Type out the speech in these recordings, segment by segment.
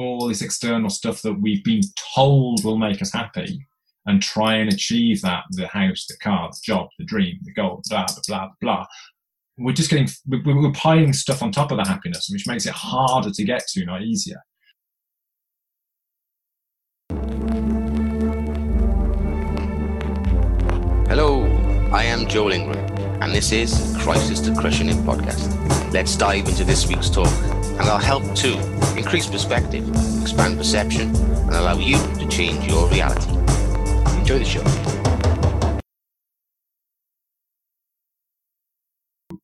all this external stuff that we've been told will make us happy and try and achieve that the house, the car, the job, the dream, the goal, blah, blah, blah, blah. We're just getting, we're piling stuff on top of the happiness, which makes it harder to get to, not easier. Hello, I am Joel Ingram, and this is Crisis to Crushing It podcast. Let's dive into this week's talk, and I'll help to increase perspective, expand perception, and allow you to change your reality. Enjoy the show.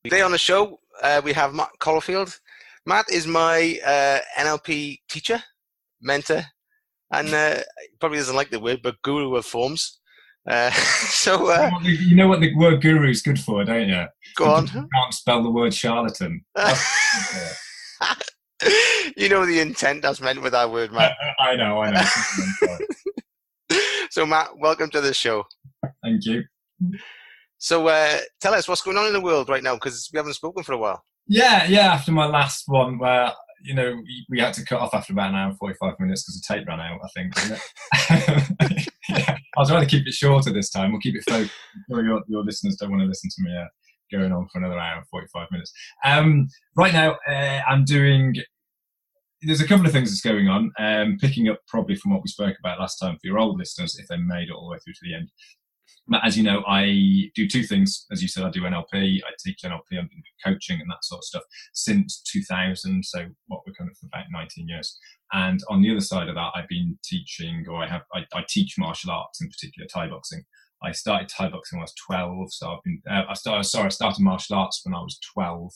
Today on the show, uh, we have Matt Collerfield. Matt is my uh, NLP teacher, mentor, and uh, probably doesn't like the word, but guru of forms. Uh, so uh, you know what the word guru is good for, don't you? Go on. You can't spell the word charlatan. you know the intent that's meant with that word, Matt. I know, I know. so, Matt, welcome to the show. Thank you. So, uh, tell us what's going on in the world right now because we haven't spoken for a while. Yeah, yeah. After my last one, where you know we had to cut off after about an hour and forty-five minutes because the tape ran out. I think. yeah. I was trying to keep it shorter this time. We'll keep it focused. Your your listeners don't want to listen to me uh, going on for another hour and forty-five minutes. Um, right now, uh, I'm doing there's a couple of things that's going on. Um, picking up probably from what we spoke about last time for your old listeners, if they made it all the way through to the end. As you know, I do two things. As you said, I do NLP. I teach NLP. I've been coaching and that sort of stuff since 2000. So what we're coming for about 19 years. And on the other side of that, I've been teaching, or I have, I, I teach martial arts, in particular Thai boxing. I started Thai boxing when I was 12. So I've been, uh, I started, sorry, I started martial arts when I was 12.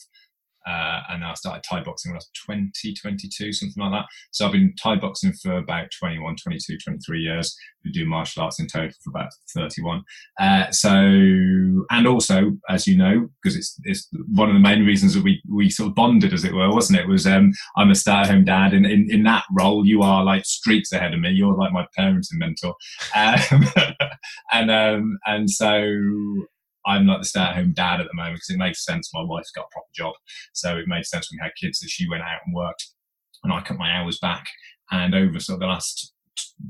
Uh, and I started Thai boxing when I was 20, 22, something like that. So I've been Thai boxing for about 21, 22, 23 years. We do martial arts in total for about 31. Uh, so, and also, as you know, because it's, it's one of the main reasons that we, we sort of bonded, as it were, wasn't it? Was um, I'm a stay at home dad. And in, in that role, you are like streets ahead of me. You're like my parenting mentor. Um, and, um, and so I'm like the stay at home dad at the moment because it makes sense. My wife's got a proper job. So it made sense when we had kids that she went out and worked and I cut my hours back. And over sort of the last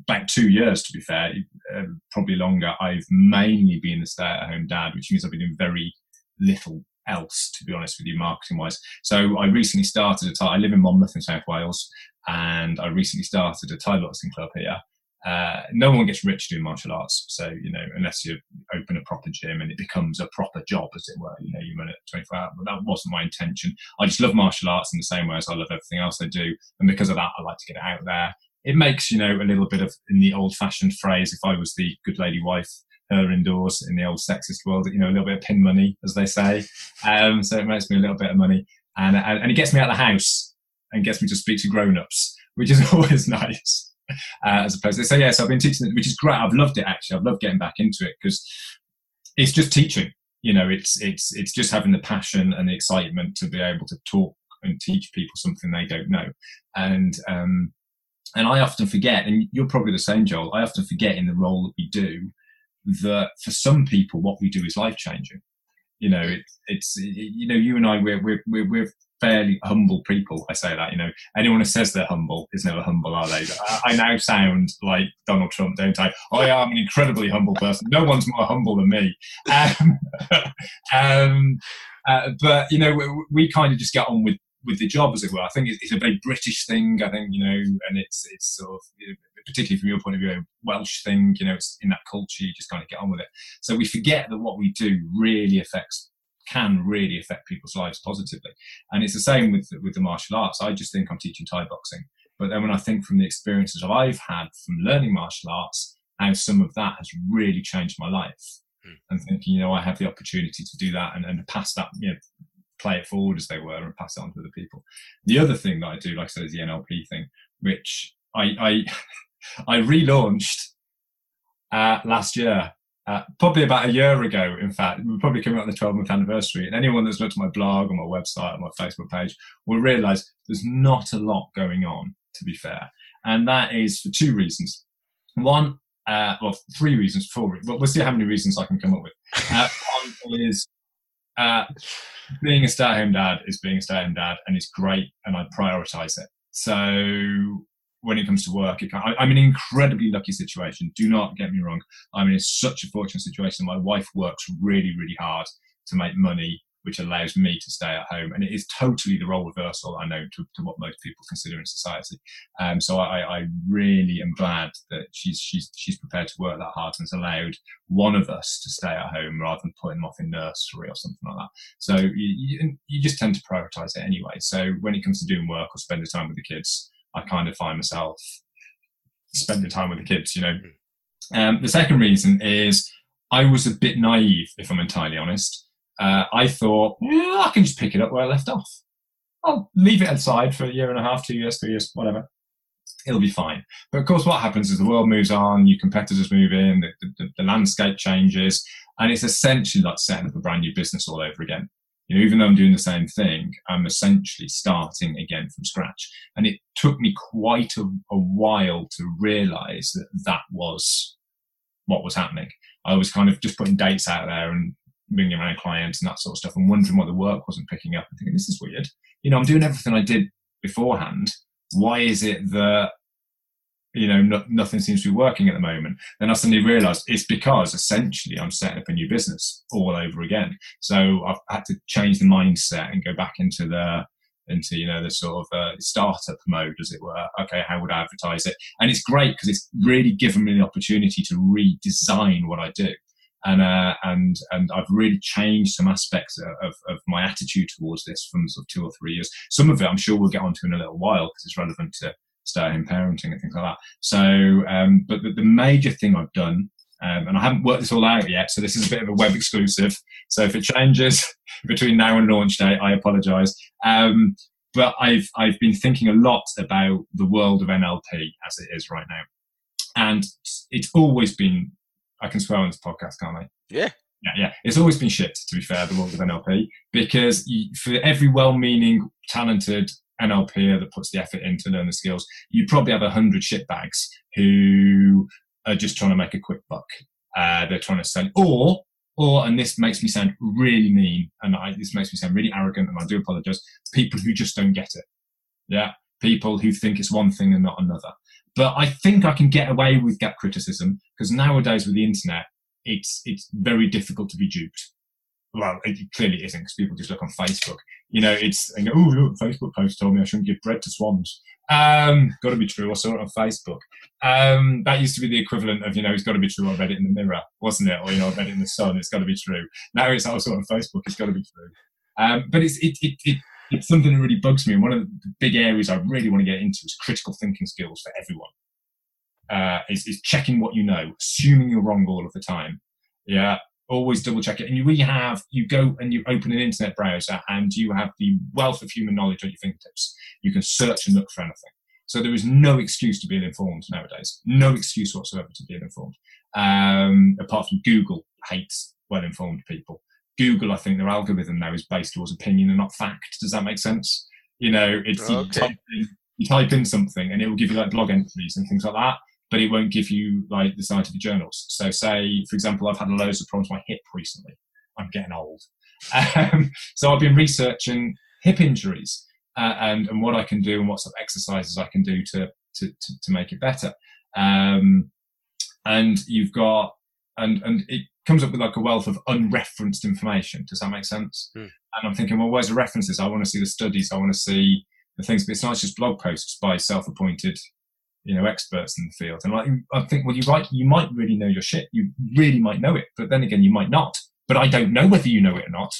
about two years, to be fair, uh, probably longer, I've mainly been the stay at home dad, which means I've been doing very little else, to be honest with you, marketing wise. So I recently started I live in Monmouth in South Wales, and I recently started a Thai boxing club here uh, no one gets rich doing martial arts. So, you know, unless you open a proper gym and it becomes a proper job, as it were, you know, you run it 24 hours. But that wasn't my intention. I just love martial arts in the same way as I love everything else I do. And because of that, I like to get it out there. It makes, you know, a little bit of, in the old fashioned phrase, if I was the good lady wife, her indoors in the old sexist world, you know, a little bit of pin money, as they say. Um, so it makes me a little bit of money. And, and, and it gets me out of the house and gets me to speak to grown ups, which is always nice uh, as opposed to so yes, I've been teaching, which is great. I've loved it actually. I've loved getting back into it because it's just teaching. You know, it's it's it's just having the passion and the excitement to be able to talk and teach people something they don't know. And um, and I often forget, and you're probably the same, Joel. I often forget in the role that we do that for some people, what we do is life changing. You know, it, it's you know, you and I, we're we're we're, we're fairly humble people. I say that, you know, anyone who says they're humble is never humble, are they? I, now sound like Donald Trump, don't I? I am an incredibly humble person. No one's more humble than me. Um, um, uh, but you know, we, we, kind of just get on with with the job, as it were. I think it's, a very British thing. I think you know, and it's it's sort of. particularly from your point of view, a Welsh thing, you know, it's in that culture, you just kind of get on with it. So we forget that what we do really affects can really affect people's lives positively. And it's the same with with the martial arts. I just think I'm teaching Thai boxing, but then when I think from the experiences that I've had from learning martial arts, how some of that has really changed my life, mm. and thinking, you know, I have the opportunity to do that and, and pass that, you know, play it forward as they were and pass it on to other people. The other thing that I do, like I said, is the NLP thing, which I I, I relaunched uh, last year uh, probably about a year ago, in fact, we're probably coming up on the 12 month anniversary. And anyone that's looked at my blog or my website or my Facebook page will realize there's not a lot going on, to be fair. And that is for two reasons. One, uh, well, three reasons, four, but we'll see how many reasons I can come up with. Uh, one is uh, being a stay at home dad is being a stay at home dad, and it's great, and I prioritize it. So when it comes to work. I, I'm in an incredibly lucky situation. Do not get me wrong. I'm in such a fortunate situation. My wife works really, really hard to make money which allows me to stay at home. And it is totally the role reversal, I know, to, to what most people consider in society. Um, so I, I, really am glad that she's, she's, she's prepared to work that hard and has allowed one of us to stay at home rather than putting them off in nursery or something like that. So you, you, you just tend to prioritize it anyway. So when it comes to doing work or spending time with the kids, I kind of find myself spending time with the kids, you know. Um, the second reason is I was a bit naive, if I'm entirely honest uh, I thought, yeah, I can just pick it up where I left off. I'll leave it aside for a year and a half, two years, three years, whatever. It'll be fine. But of course, what happens is the world moves on, new competitors move in, the, the, the landscape changes, and it's essentially like setting up a brand new business all over again. You know, even though I'm doing the same thing, I'm essentially starting again from scratch. And it took me quite a, a while to realize that that was what was happening. I was kind of just putting dates out there and bringing around clients and that sort of stuff and wondering why the work wasn't picking up and thinking, this is weird. You know, I'm doing everything I did beforehand. Why is it that, you know, no, nothing seems to be working at the moment? Then I suddenly realized it's because essentially I'm setting up a new business all over again. So I've had to change the mindset and go back into the, into you know the sort of uh, startup mode as it were okay how would i advertise it and it's great because it's really given me the opportunity to redesign what i do and uh, and and I've really changed some aspects of, of my attitude towards this from sort of two or three years. Some of it I'm sure we'll get onto in a little while because it's relevant to stay-at-home parenting and things like that. So, um, but the, the, major thing I've done, um, and I haven't worked this all out yet, so this is a bit of a web exclusive. So if it changes between now and launch day, I apologise. Um, but I've I've been thinking a lot about the world of NLP as it is right now, and it's always been I can swear on this podcast, can't I? Yeah. Yeah, yeah. It's always been shit, to be fair, the world of NLP, because you, for every well-meaning, talented NLPer that puts the effort in to learn the skills, you probably have a hundred shitbags who are just trying to make a quick buck. Uh, they're trying to sell, or, or, and this makes me sound really mean, and I, this makes me sound really arrogant, and I do apologize. People who just don't get it. Yeah, people who think it's one thing and not another. But I think I can get away with gap criticism because nowadays with the internet, it's it's very difficult to be duped. Well, it clearly isn't because people just look on Facebook. You know, it's go, oh look, Facebook post told me I shouldn't give bread to swans. Um, got to be true. I saw it on Facebook. Um, that used to be the equivalent of you know it's got to be true. I read it in the mirror, wasn't it? Or you know I read it in the sun. It's got to be true. Now it's also on Facebook. It's got to be true. Um, but it's it, it, it it's something that really bugs me. And one of the big areas I really want to get into is critical thinking skills for everyone. Uh, is, is checking what you know, assuming you're wrong all of the time. Yeah, always double check it. And you really have, you go and you open an internet browser and you have the wealth of human knowledge at your fingertips. You can search and look for anything. So there is no excuse to be informed nowadays. No excuse whatsoever to be informed. Um, apart from Google hates well-informed people. Google, I think their algorithm now is based towards opinion and not fact. Does that make sense? You know, it's okay. you, type in, you type in something and it will give you like blog entries and things like that, but it won't give you like the scientific journals. So, say for example, I've had loads of problems with my hip recently. I'm getting old, um, so I've been researching hip injuries uh, and and what I can do and what sort of exercises I can do to to to, to make it better. Um, and you've got and and it comes up with like a wealth of unreferenced information. Does that make sense? Mm. And I'm thinking, well, where's the references? I want to see the studies. I want to see the things. But it's not just blog posts by self-appointed, you know, experts in the field. And like, I think, well, you right, you might really know your shit. You really might know it, but then again, you might not. But I don't know whether you know it or not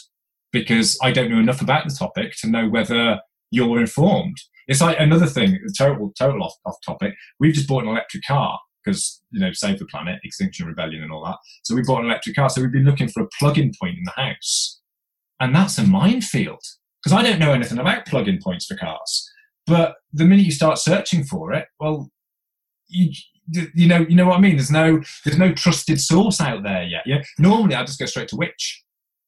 because I don't know enough about the topic to know whether you're informed. It's like another thing, total, total off, off topic. We've just bought an electric car because you know save the planet, Extinction Rebellion, and all that. So we bought an electric car. So we've been looking for a plug-in point in the house, and that's a minefield because I don't know anything about plug-in points for cars. But the minute you start searching for it, well, you you know you know what I mean. There's no there's no trusted source out there yet. Yeah, normally I just go straight to which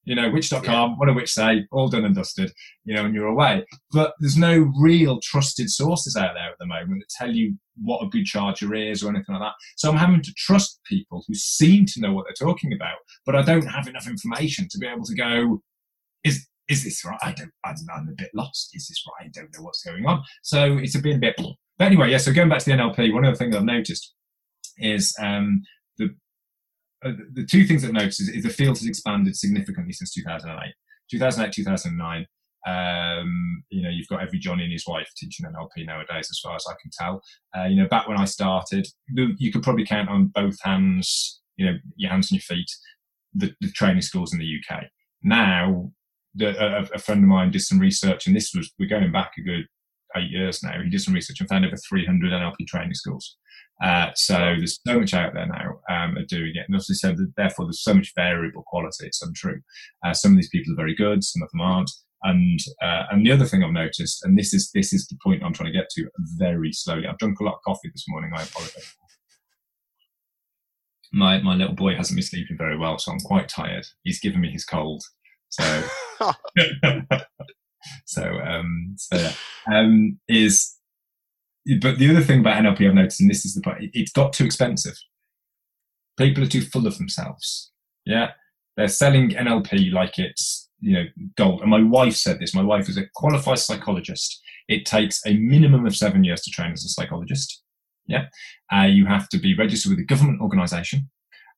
you know, which.com, yeah. what a which say, all done and dusted, you know, and you're away. But there's no real trusted sources out there at the moment that tell you what a good charger is or anything like that. So I'm having to trust people who seem to know what they're talking about, but I don't have enough information to be able to go, is is this right? I don't, I don't I'm a bit lost. Is this right? I don't know what's going on. So it's bit, a bit, but anyway, yeah. So going back to the NLP, one of the things I've noticed is um, the uh, the two things I've noticed is, is, the field has expanded significantly since 2008. 2008, 2009. Um, you know, you've got every Johnny and his wife teaching NLP nowadays, as far as I can tell. Uh, you know, back when I started, you could probably count on both hands, you know, your hands and your feet, the, the training schools in the UK. Now, a, a, friend of mine did some research, and this was we're going back a good eight years now. He did some research and found over 300 NLP training schools. Uh, so there's so much out there now um, doing it, and obviously, so that therefore there's so much variable quality. It's untrue. Uh, some of these people are very good, some of them aren't. And uh, and the other thing I've noticed, and this is this is the point I'm trying to get to very slowly. I've drunk a lot of coffee this morning. I apologize. My my little boy hasn't been sleeping very well, so I'm quite tired. He's given me his cold, so so um so yeah. um is but the other thing about NLP I've noticed, and this is the point, it's got too expensive. People are too full of themselves. Yeah, they're selling NLP like it's you know gold. And my wife said this. My wife is a qualified psychologist. It takes a minimum of seven years to train as a psychologist. Yeah, uh, you have to be registered with a government organisation.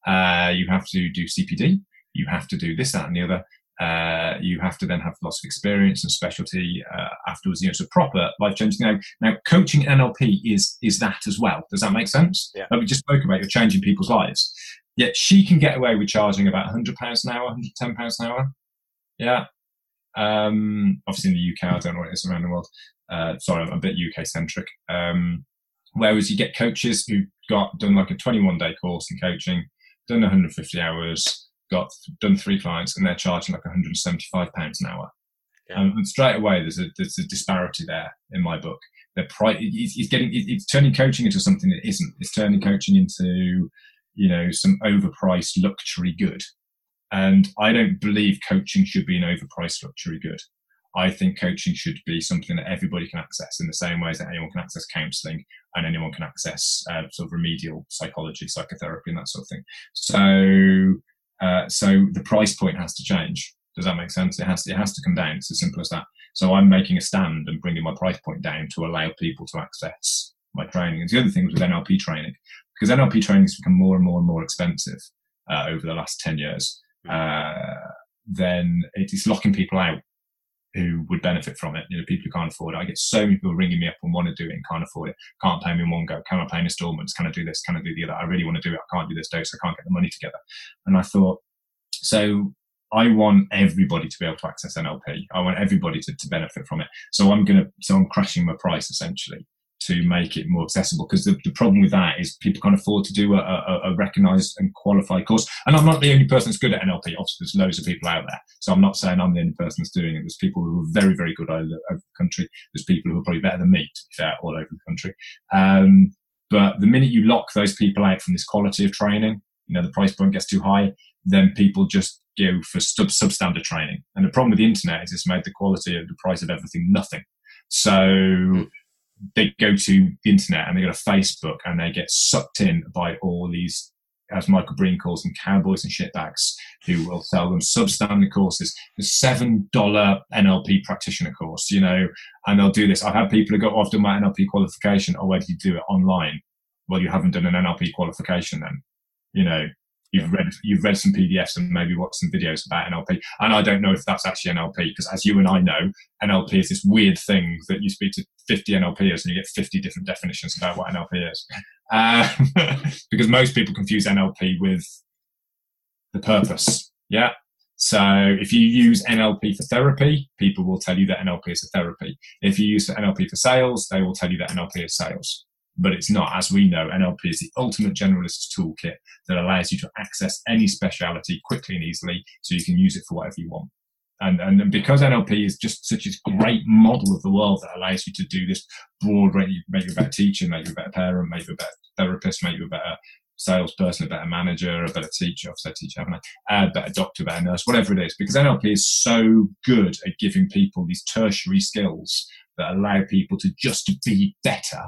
Uh, you have to do CPD. You have to do this, that, and the other. Uh, you have to then have lots of experience and specialty uh, afterwards. You know, it's a proper life changing. Now, now, coaching NLP is is that as well. Does that make sense? Yeah. Like we just spoke about, you're changing people's lives. Yet she can get away with charging about 100 pounds an hour, 110 pounds an hour. Yeah. Um, obviously in the UK, I don't know what it is around the world. Uh, sorry, I'm a bit UK centric. Um, whereas you get coaches who got done like a 21 day course in coaching, done 150 hours, got done three clients and they're charging like 175 pounds an hour. Yeah. Um, and straight away, there's a there's a disparity there in my book. They're pri- it's, getting it's turning coaching into something that isn't. It's turning coaching into you know some overpriced luxury good. And I don't believe coaching should be an overpriced luxury good. I think coaching should be something that everybody can access in the same ways that anyone can access counselling and anyone can access uh, sort of remedial psychology, psychotherapy, and that sort of thing. So uh, so the price point has to change. Does that make sense? It has to, it has to come down. It's as simple as that. So I'm making a stand and bringing my price point down to allow people to access my training. And the other thing is with NLP training, because NLP training has become more and more and more expensive uh, over the last 10 years, uh, then it is locking people out who would benefit from it. You know, people who can't afford it. I get so many people ringing me up and want to do it and can't afford it. Can't pay me in one go. Can I pay in installments? Can I do this? Can I do the other? I really want to do it. I can't do this dose. I can't get the money together. And I thought, so I want everybody to be able to access NLP. I want everybody to, to benefit from it. So I'm gonna, so I'm crashing my price essentially to make it more accessible. Because the, the problem with that is people can't afford to do a, a, a recognised and qualified course. And I'm not the only person that's good at NLP. Obviously, there's loads of people out there. So I'm not saying I'm the only person that's doing it. There's people who are very, very good over, over the country. There's people who are probably better than me, to be fair, all over the country. Um, but the minute you lock those people out from this quality of training, you know, the price point gets too high, then people just go for sub substandard training. And the problem with the internet is it's made the quality of the price of everything nothing. So they go to the internet and they go to Facebook and they get sucked in by all these, as Michael Breen calls them, cowboys and shitbags who will sell them substandard courses, the seven dollar NLP practitioner course, you know, and they'll do this. I've had people who go, oh, I've done my NLP qualification. Oh, where did you do it online? Well, you haven't done an NLP qualification then, you know, you've read you've read some PDFs and maybe watched some videos about NLP. And I don't know if that's actually NLP because, as you and I know, NLP is this weird thing that you speak to 50 NLPers and you get 50 different definitions about what NLP is. Uh, because most people confuse NLP with the purpose. Yeah. So if you use NLP for therapy, people will tell you that NLP is a therapy. If you use NLP for sales, they will tell you that NLP is sales but it's not. As we know, NLP is the ultimate generalist toolkit that allows you to access any speciality quickly and easily so you can use it for whatever you want. And, and because NLP is just such a great model of the world that allows you to do this broad range, make you a better teacher, make you a better parent, make you a better therapist, make you a better salesperson, a better manager, a better teacher, I've said teacher, haven't I? A better doctor, better nurse, whatever it is. Because NLP is so good at giving people these tertiary skills that allow people to just be better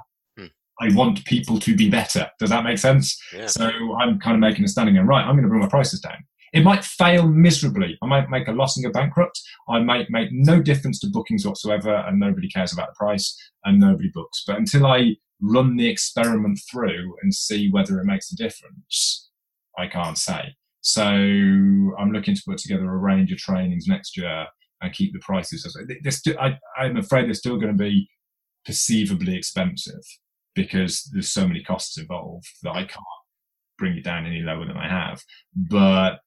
I want people to be better. Does that make sense? Yeah. So I'm kind of making a standing and right, I'm going to bring my prices down. It might fail miserably. I might make a loss and go bankrupt. I might make no difference to bookings whatsoever, and nobody cares about the price, and nobody books. But until I run the experiment through and see whether it makes a difference, I can't say. So I'm looking to put together a range of trainings next year and keep the prices. I, I'm afraid they're still going to be perceivably expensive because there's so many costs involved that I can't bring it down any lower than I have. But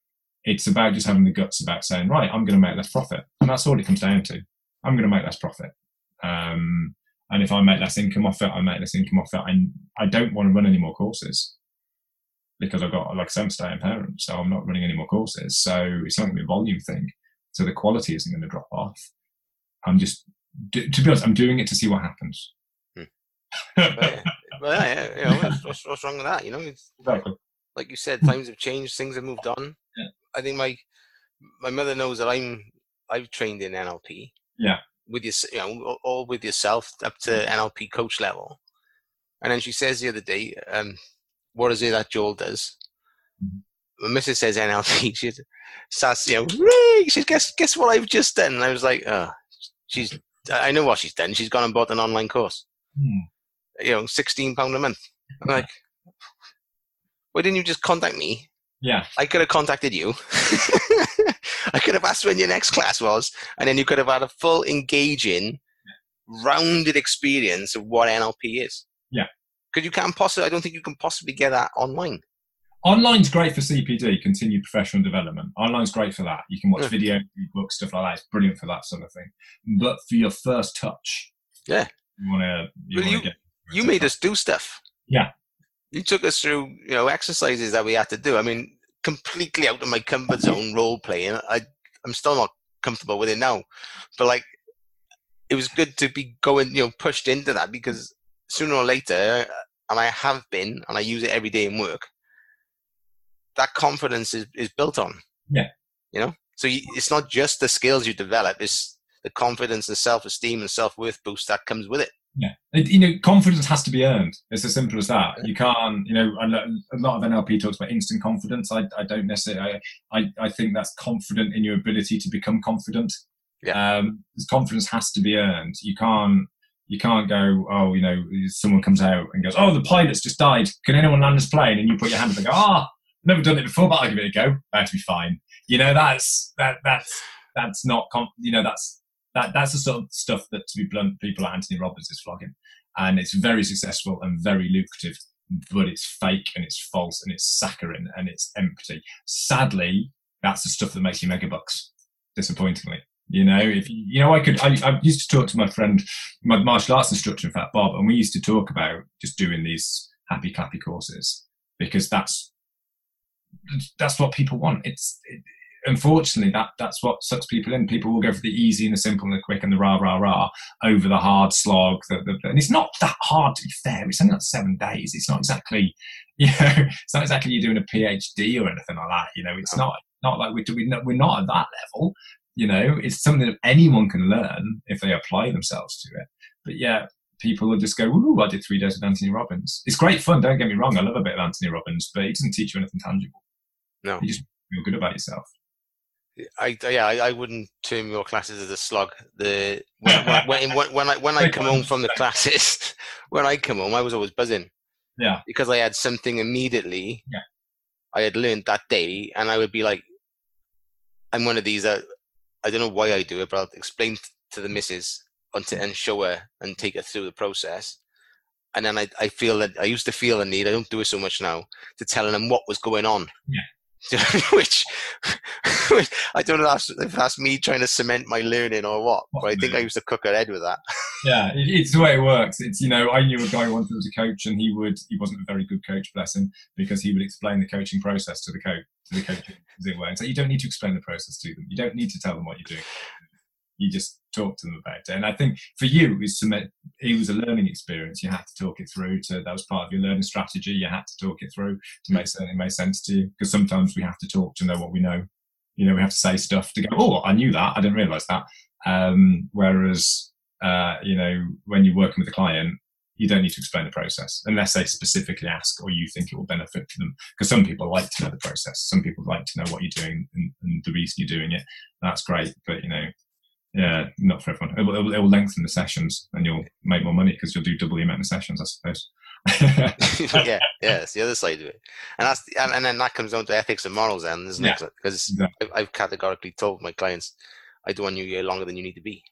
it's about just having the guts about saying, right, I'm going to make less profit. And that's all it comes down to. I'm going to make less profit. Um, and if I make less income off it, I make less income off it. And I don't want to run any more courses because I've got, like I said, I'm staying parent. So I'm not running any more courses. So it's not going to be a volume thing. So the quality isn't going to drop off. I'm just, to be honest, I'm doing it to see what happens but, yeah, you know, what's, what's, wrong with that? You know, exactly. like you said, times have changed, things have moved on. Yeah. I think my my mother knows that I'm I've trained in NLP. Yeah. With your, you know, all with yourself up to NLP coach level. And then she says the other day, um, what is it that Joel does? Mm-hmm. When Mrs. says NLP, she starts, you know, she says, guess, guess what I've just done? And I was like, oh, she's, I know what she's done. She's gone and bought an online course. Hmm you know, sixteen pound a month. I'm like, why didn't you just contact me? Yeah, I could have contacted you. I could have asked when your next class was, and then you could have had a full engaging, rounded experience of what NLP is. Yeah, because you can't possibly. I don't think you can possibly get that online. Online's great for CPD, continued professional development. Online's great for that. You can watch yeah. video, books, stuff like that. It's brilliant for that sort of thing. But for your first touch, yeah, you want to you, well, you, get you made us do stuff. Yeah. You took us through, you know, exercises that we had to do. I mean, completely out of my comfort zone role playing. I I'm still not comfortable with it now. But like it was good to be going, you know, pushed into that because sooner or later, and I have been, and I use it every day in work, that confidence is, is built on. Yeah. You know? So you, it's not just the skills you develop, it's the confidence, the self esteem, and self worth boost that comes with it. Yeah, it, you know, confidence has to be earned. It's as simple as that. You can't, you know, a lot of NLP talks about instant confidence. I, I don't necessarily. I, I, I think that's confident in your ability to become confident. Yeah. Um, confidence has to be earned. You can't. You can't go. Oh, you know, someone comes out and goes, "Oh, the pilot's just died. Can anyone land this plane?" And you put your hand up and go, "Ah, oh, never done it before, but I'll give it a go. That'll be fine." You know, that's that that's that's not. you know, that's that that's the sort of stuff that, to be blunt, people like Anthony Robbins is flogging, and it's very successful and very lucrative, but it's fake and it's false and it's saccharine and it's empty. Sadly, that's the stuff that makes you mega bucks. Disappointingly, you know, if you know, I could. I, I used to talk to my friend, my martial arts instructor, in fact, Bob, and we used to talk about just doing these happy clappy courses because that's that's what people want. It's it, unfortunately, that that's what sucks people in. People will go for the easy and the simple and the quick and the rah rah rah over the hard slog. The, the, and it's not that hard to be fair. It's only like seven days. It's not exactly, you know, it's not exactly you're doing a PhD or anything like that. You know, it's not not like we're we're not at that level. You know, it's something that anyone can learn if they apply themselves to it. But yeah, people will just go, "Ooh, I did three days with Anthony Robbins." It's great fun. Don't get me wrong. I love a bit of Anthony Robbins, but he doesn't teach you anything tangible. No, you just feel good about yourself. I yeah, I, I, wouldn't term your classes as a slog. The when, when, when, when I when I come home from the classes, when I come home, I was always buzzing. Yeah, because I had something immediately. Yeah, I had learned that day, and I would be like, I'm one of these that I don't know why I do it, but I'll explain to the missus and show her and take her through the process. And then I, I feel that I used to feel a need. I don't do it so much now to telling them what was going on. Yeah which, which, I don't know if that's me trying to cement my learning or what, but I think I used to cook her head with that. yeah, it's the way it works. It's you know, I knew a guy once who was a coach, and he would he wasn't a very good coach, bless him, because he would explain the coaching process to the coach to the coach it were, and so you don't need to explain the process to them. You don't need to tell them what you're doing you just talk to them about it. And I think for you, it was, it was a learning experience. You had to talk it through. To that was part of your learning strategy. You had to talk it through to make certain it made sense to you. Because sometimes we have to talk to know what we know. You know, we have to say stuff to go. Oh, I knew that. I didn't realize that. Um, whereas, uh, you know, when you're working with a client, You don't need to explain the process unless they specifically ask or you think it will benefit them. Because some people like to know the process. Some people like to know what you're doing and, and the reason you're doing it. That's great, but you know, yeah, not for everyone. It will, it will, it will lengthen the sessions, and you'll make more money because you'll do double the amount of sessions, I suppose. yeah, yeah, it's the other side of it, and that's the, and, and then that comes down to ethics and morals, then, isn't Yeah, it? Because exactly. I've, I've categorically told my clients, I don't want you here longer than you need to be.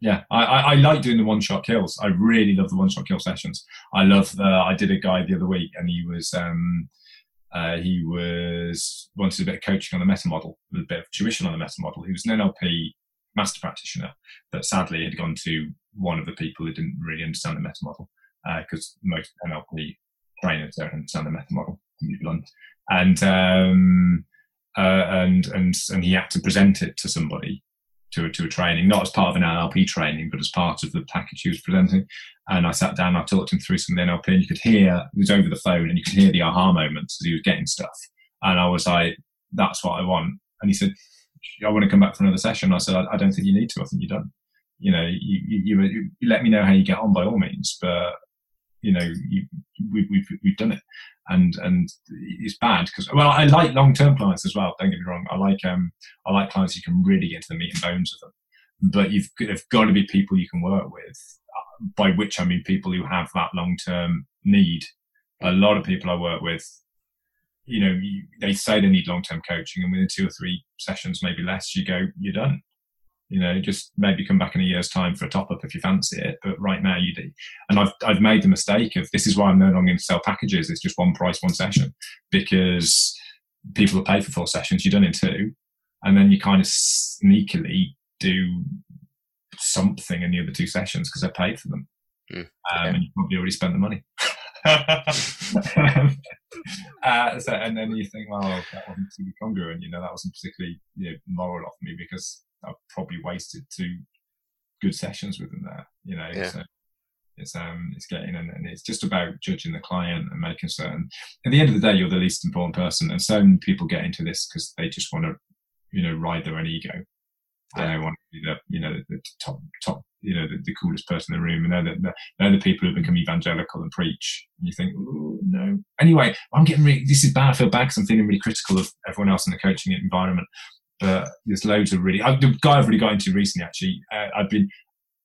Yeah, I, I, I like doing the one shot kills. I really love the one shot kill sessions. I love. Uh, I did a guy the other week, and he was um, uh, he was wanted a bit of coaching on the meta model, a bit of tuition on the meta model. He was an NLP master practitioner, but sadly had gone to one of the people who didn't really understand the meta model because most NLP trainers don't understand the meta model. And um, uh, and and and he had to present it to somebody to a, to a training, not as part of an NLP training, but as part of the package he was presenting. And I sat down, I talked him through some of the NLP, and you could hear it was over the phone, and you could hear the aha moments as he was getting stuff. And I was like, "That's what I want." And he said, "I want to come back for another session." I said, "I, I don't think you need to. I think you're done. You know, you, you, you, you let me know how you get on by all means, but you know, you, we, we've we've done it." And and it's bad because well, I like long term clients as well. Don't get me wrong. I like um I like clients you can really get to the meat and bones of them. But you've there've got to be people you can work with. uh, By which I mean people who have that long term need. A lot of people I work with, you know, you, they say they need long term coaching, and within two or three sessions, maybe less, you go, you're done. You know, just maybe come back in a year's time for a top up if you fancy it. But right now, you do. And I've I've made the mistake of this is why I'm no longer going to sell packages. It's just one price, one session, because people will pay for four sessions. You're done in two, and then you kind of sneakily do something in the other two sessions because I paid for them, Mm, um, and you probably already spent the money. uh, so, and then you think, well, that wasn't particularly congruent. You know, that wasn't particularly you know, moral of me because I've probably wasted two good sessions with them there. You know, Yeah. so it's um it's getting and, and it's just about judging the client and making certain. At the end of the day, you're the least important person, and some people get into this because they just want to, you know, ride their own ego. And they want to be the, you know, the, the top, top, you know, the, the coolest person in the room, and they're the, they're the people who become evangelical and preach. And you think, oh no. Anyway, I'm getting really. This is bad. I feel bad because I'm feeling really critical of everyone else in the coaching environment. But there's loads of really. I, the guy I've really got into recently, actually, uh, I've been.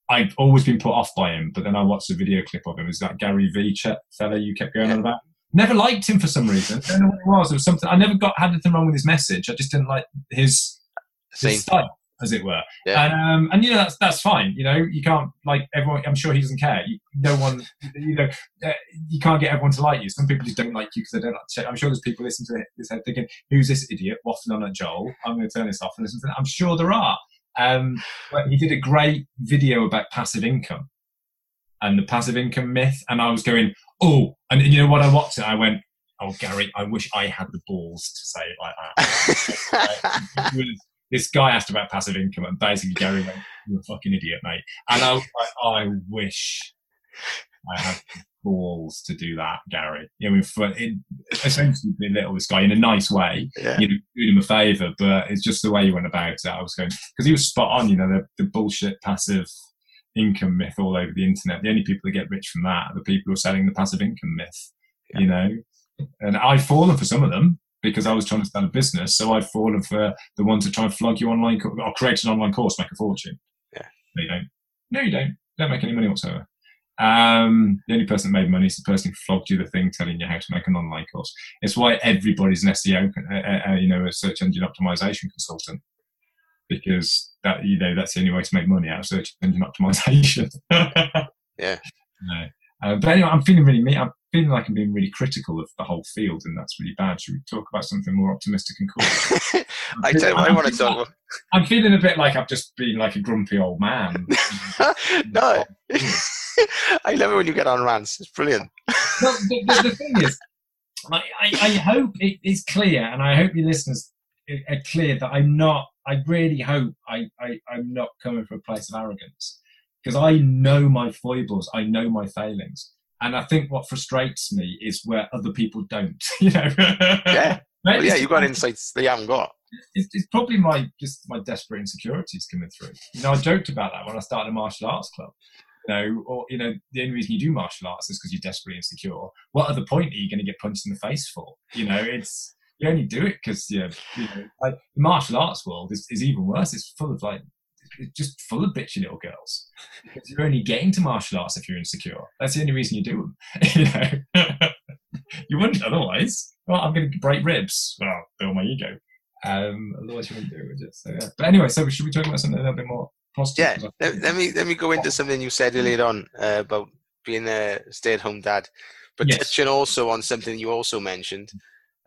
I've always been put off by him, but then I watched a video clip of him. Is that Gary Vee ch- fella you kept going on about? Never liked him for some reason. I don't know what it was. It was something. I never got had anything wrong with his message. I just didn't like his his style, as it were. Yeah. And um, and you know that's that's fine. You know you can't like everyone. I'm sure he doesn't care. You, no one. You know uh, you can't get everyone to like you. Some people just don't like you because they don't like. To, I'm sure there's people listening to this head thinking, "Who's this idiot waffling on at Joel?" I'm going to turn this off and listen to. That. I'm sure there are. Um, but he did a great video about passive income and the passive income myth, and I was going, "Oh!" And you know what? I watched it. I went, "Oh, Gary, I wish I had the balls to say it like that." it was, this guy asked about passive income, and basically Gary went, "You're a fucking idiot, mate." And I was like, "I wish I had balls to do that, Gary." You know, for, it, essentially belittle this guy in a nice way, yeah. you know, doing him a favour, but it's just the way you went about it. I was going because he was spot on. You know, the, the bullshit passive income myth all over the internet. The only people that get rich from that are the people who are selling the passive income myth. You know, and I've fallen for some of them because I was trying to start a business. So I've fallen for the ones that try and flog you online co- or create an online course, make a fortune. Yeah. No, you don't. No, you don't. Don't make any money whatsoever. Um, the only person that made money is the person who flogged you the thing telling you how to make an online course. It's why everybody's an SEO, uh, uh, you know, a search engine optimization consultant, because that you know that's the only way to make money out of search engine optimization. Yeah. No. Uh, but anyway, I'm feeling really me. I'm feeling like I'm being really critical of the whole field, and that's really bad. Should we talk about something more optimistic and cool? I you what, I want to talk about. I'm feeling a bit like I've just been like a grumpy old man. no, I love it when you get on rants. It's brilliant. Well, the, the, the thing is, I, I, I hope it is clear, and I hope your listeners are clear that I'm not. I really hope I, I I'm not coming from a place of arrogance because I know my foibles, I know my failings, and I think what frustrates me is where other people don't. You know. Yeah. Well, yeah, you've got insights they haven't got. it's, it's probably my just my desperate insecurities coming through. You know, I joked about that when I started a martial arts club. you know, or you know, the only reason you do martial arts is because you're desperately insecure. What other point are you going to get punched in the face for? You know, it's you only do it because you know, you know, like the martial arts world is, is even worse. It's full of like just full of bitchy little girls. Because you're only getting to martial arts if you're insecure. That's the only reason you do them. you know, you wouldn't otherwise. Well, I'm going to break ribs. Well, build my ego. Um, otherwise, you wouldn't do it. So, yeah. But anyway, so should we talk about something a little bit more positive? Yeah. Let, let me let me go into something you said earlier on uh, about being a stay-at-home dad, but yes. touching also on something you also mentioned.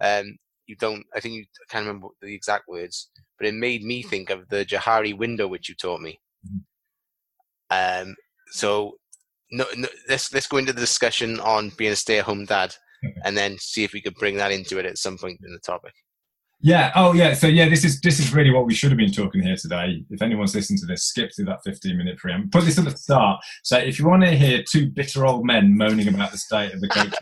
Um, you don't. I think you I can't remember the exact words, but it made me think of the Johari window which you taught me. Mm-hmm. Um, so no, no, let's let's go into the discussion on being a stay-at-home dad, okay. and then see if we could bring that into it at some point in the topic. Yeah. Oh, yeah. So yeah, this is this is really what we should have been talking here today. If anyone's listening to this, skip through that 15 minute preamble. Put this at the start. So if you want to hear two bitter old men moaning about the state of the coaching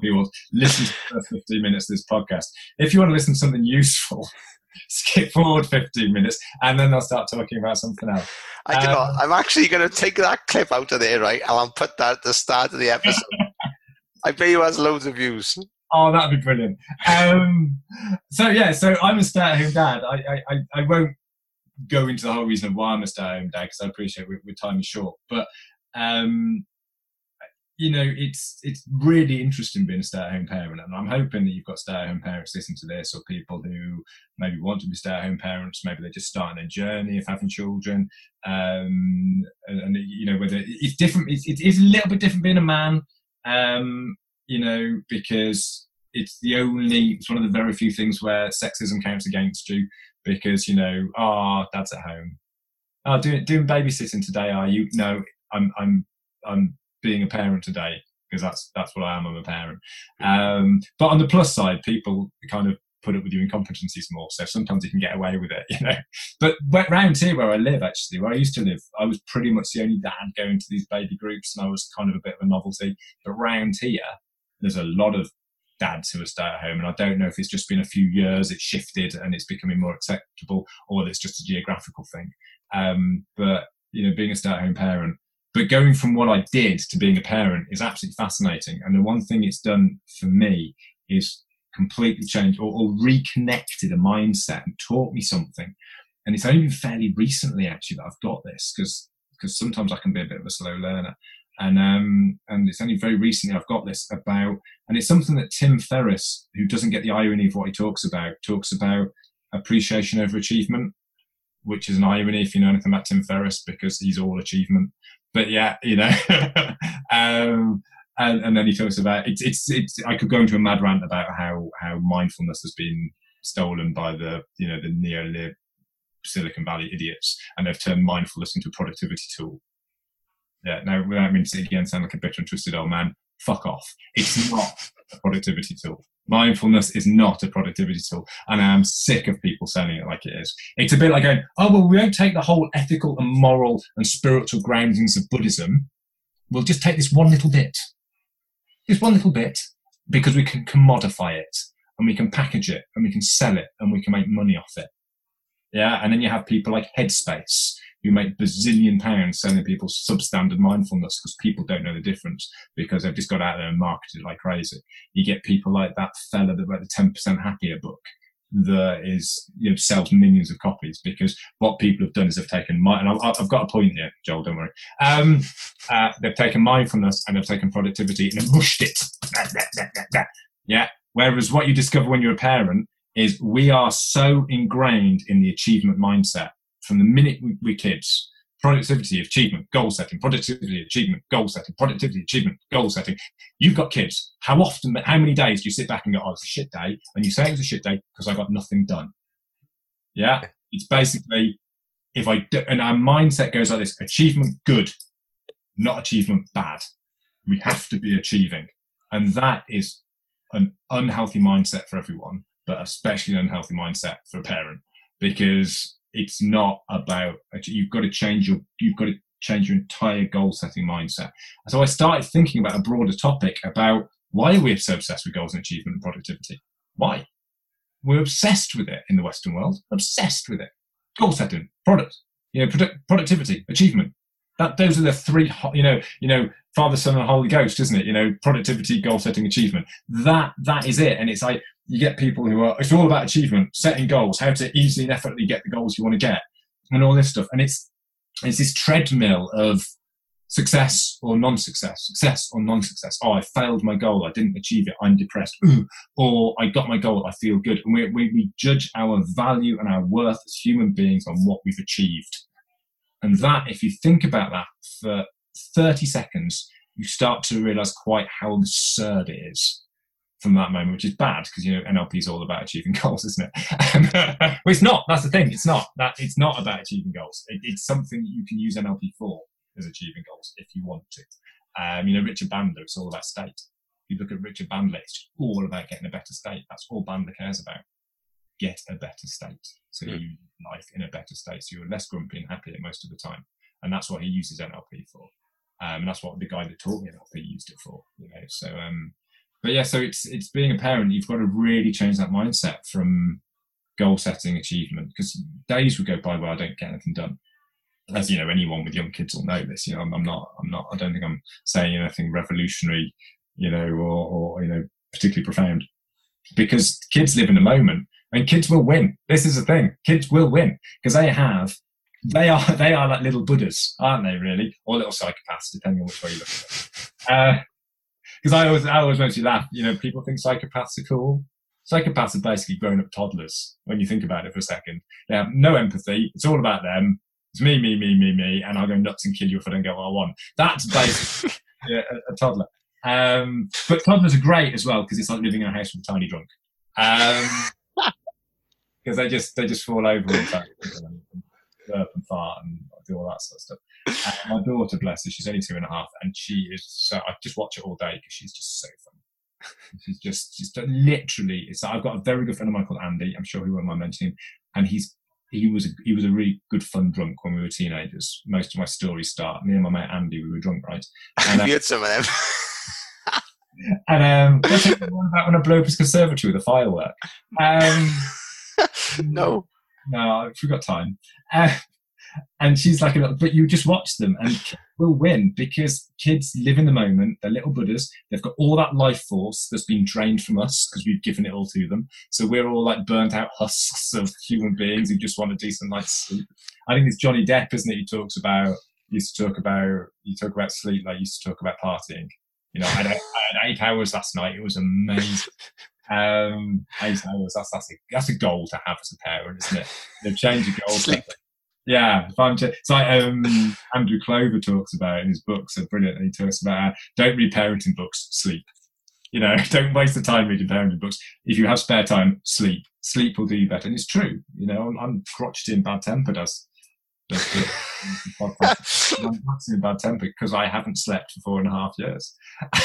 people, listen to the first 15 minutes of this podcast. If you want to listen to something useful, skip forward 15 minutes and then I'll start talking about something else. I um, know, I'm actually going to take that clip out of there, right? And I'll put that at the start of the episode. I bet you has loads of views. Oh, that'd be brilliant. Um, so yeah, so I'm a stay-at-home dad. I, I, I won't go into the whole reason of why I'm a stay-at-home dad because I appreciate we, we're time is short. But um, you know, it's it's really interesting being a stay-at-home parent, and I'm hoping that you've got stay-at-home parents listening to this, or people who maybe want to be stay-at-home parents, maybe they're just starting their journey of having children, um, and, and, you know whether it's different. It's, it is a little bit different being a man, um, you know, because it's the only it's one of the very few things where sexism counts against you because you know, ah, oh, dad's at home. Oh, doing doing babysitting today, are you? No, I'm I'm I'm being a parent today because that's that's what I am. I'm a parent. Um, but on the plus side, people kind of put up with your incompetencies more. So sometimes you can get away with it, you know. But round here where I live, actually, where I used to live, I was pretty much the only dad going to these baby groups, and I was kind of a bit of a novelty. But round here, there's a lot of dads who are stay at home, and I don't know if it's just been a few years, it's shifted and it's becoming more acceptable, or it's just a geographical thing. Um, but you know, being a stay at home parent but going from what I did to being a parent is absolutely fascinating. And the one thing it's done for me is completely changed or, or reconnected a mindset and taught me something. And it's only fairly recently actually that I've got this because because sometimes I can be a bit of a slow learner. And um, and it's only very recently I've got this about, and it's something that Tim Ferriss, who doesn't get the irony of what he talks about, talks about appreciation over achievement, which is an irony if you know anything about Tim Ferriss because he's all achievement but yeah, you know. um, and, and, then he talks about it's, it's it's I could go into a mad rant about how how mindfulness has been stolen by the you know the neo lib Silicon Valley idiots, and they've turned mindfulness into a productivity tool. Yeah, now without meaning to again sound like a bitter and twisted old man, fuck off. It's not a productivity tool. Mindfulness is not a productivity tool, and I'm sick of people selling it like it is. It's a bit like going, oh, well, we won't take the whole ethical and moral and spiritual groundings of Buddhism. We'll just take this one little bit, just one little bit, because we can commodify it and we can package it and we can sell it and we can make money off it. Yeah, and then you have people like Headspace who make bazillion pounds selling people substandard mindfulness because people don't know the difference because they've just got out there and marketed like crazy. You get people like that fella that wrote the 10% happier book that is you know sells millions of copies because what people have done is they've taken my and I've, I've got a point here Joel don't worry um, uh, they've taken mindfulness and they've taken productivity and they've mushed it yeah whereas what you discover when you're a parent is we are so ingrained in the achievement mindset from the minute we, we're kids productivity, achievement, goal setting, productivity, achievement, goal setting, productivity, achievement, goal setting. You've got kids. How often, how many days do you sit back and go, oh, it's a shit day? And you say it was a shit day because I got nothing done. Yeah. It's basically, if I do, and our mindset goes like this achievement, good, not achievement, bad. We have to be achieving. And that is an unhealthy mindset for everyone, but especially an unhealthy mindset for a parent because it's not about you've got to change your you've got to change your entire goal setting mindset. So I started thinking about a broader topic about why are we so obsessed with goals and achievement and productivity? Why? We're obsessed with it in the Western world, obsessed with it. Goal setting, product, you know, product, productivity, achievement. That those are the three. You know, you know, Father, Son, and Holy Ghost, isn't it? You know, productivity, goal setting, achievement. That that is it. And it's like you get people who are. It's all about achievement, setting goals, how to easily and effortlessly get the goals you want to get, and all this stuff. And it's it's this treadmill of success or non-success, success or non-success. Oh, I failed my goal. I didn't achieve it. I'm depressed. or I got my goal. I feel good. And we, we, we judge our value and our worth as human beings on what we've achieved. And that, if you think about that for 30 seconds, you start to realize quite how absurd it is from that moment, which is bad because you know NLP is all about achieving goals, isn't it? well, it's not. That's the thing. It's not. That it's not about achieving goals. It, it's something you can use NLP for as achieving goals if you want to. Um, you know, Richard Bandler, it's all about state. If you look at Richard Bandler, it's all about getting a better state. That's all Bandler cares about. Get a better state. So mm. you life in a better state. So you're less grumpy and happier most of the time. And that's what he uses NLP for. Um, and that's what the guy that taught me NLP used it for. You know, so um, but yeah, so it's it's being a parent. You've got to really change that mindset from goal setting, achievement, because days would go by where I don't get anything done as you know, anyone with young kids will know this. You know, I'm, I'm, not, I'm not, I don't think I'm saying anything revolutionary, you know, or, or you know, particularly profound, because kids live in the moment, and kids will win. This is the thing: kids will win because they have, they are, they are like little Buddhas, aren't they? Really, or little psychopaths, depending on which way you look at it. Because uh, I always, I always mostly laugh. You know, people think psychopaths are cool. Psychopaths are basically grown-up toddlers. When you think about it for a second, they have no empathy. It's all about them it's me, me, me, me, me, and I'll go nuts and kill you if I don't get what I want. That's basically a, a, toddler. Um, but toddlers are great as well because it's like living in a house with a tiny drunk. Because they just they just fall over and, and burp and fart and do all that sort of stuff. And my daughter, bless her, she's only two and a half, and she is so. I just watch it all day because she's just so funny. She's just, just literally. It's. I've got a very good friend of mine called Andy. I'm sure he won't mind mentioning him, and he's he was a, he was a really good fun drunk when we were teenagers. Most of my stories start me and my mate Andy. We were drunk, right? And, uh, you had some of them. and um, what's one about when I blew up his conservatory with a firework? Um, no, no, we've got time. Uh, and she's like, but you just watch them and we'll win because kids live in the moment. They're little Buddhas. They've got all that life force that's been drained from us because we've given it all to them. So we're all like burnt out husks of human beings who just want a decent night's sleep. I think it's Johnny Depp, isn't it? He talks about, used to talk about, you talk about sleep like used to talk about partying. You know, I had, I had eight hours last night. It was amazing. Um, hours. That's that's a that's a goal to have as a parent, isn't it? They've changed your goal. Yeah, if I'm it's like um, Andrew Clover talks about in his books are brilliant. And he talks about uh, don't read parenting books, sleep. You know, don't waste the time reading parenting books. If you have spare time, sleep. Sleep will do you better. And it's true. You know, I'm, I'm crotchety and bad tempered as I'm and bad tempered because I haven't slept for four and a half years.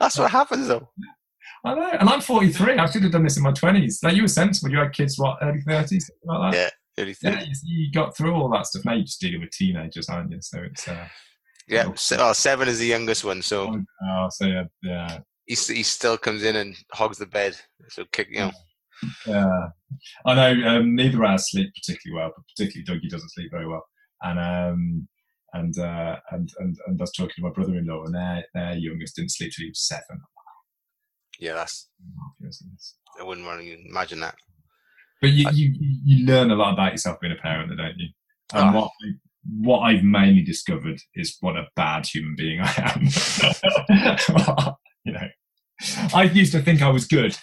That's what happens though. I know, and I'm 43. I should have done this in my 20s. Like you were sensible. You had kids, what, early 30s, like that. Yeah, yeah, you, got through all that stuff. Now you're just dealing with teenagers, aren't you? So it's uh, yeah. well, seven is the youngest one, so oh, so yeah, yeah. He he still comes in and hogs the bed. So kick you know. Yeah, I know. Um, neither of us sleep particularly well, but particularly Dougie doesn't sleep very well, and um, and uh, and and and I was talking to my brother-in-law, and their their youngest didn't sleep till he was seven. Yeah, that's. I wouldn't want to imagine that. But you, you, you learn a lot about yourself being a parent, don't you? And oh. what what I've mainly discovered is what a bad human being I am. you know, I used to think I was good.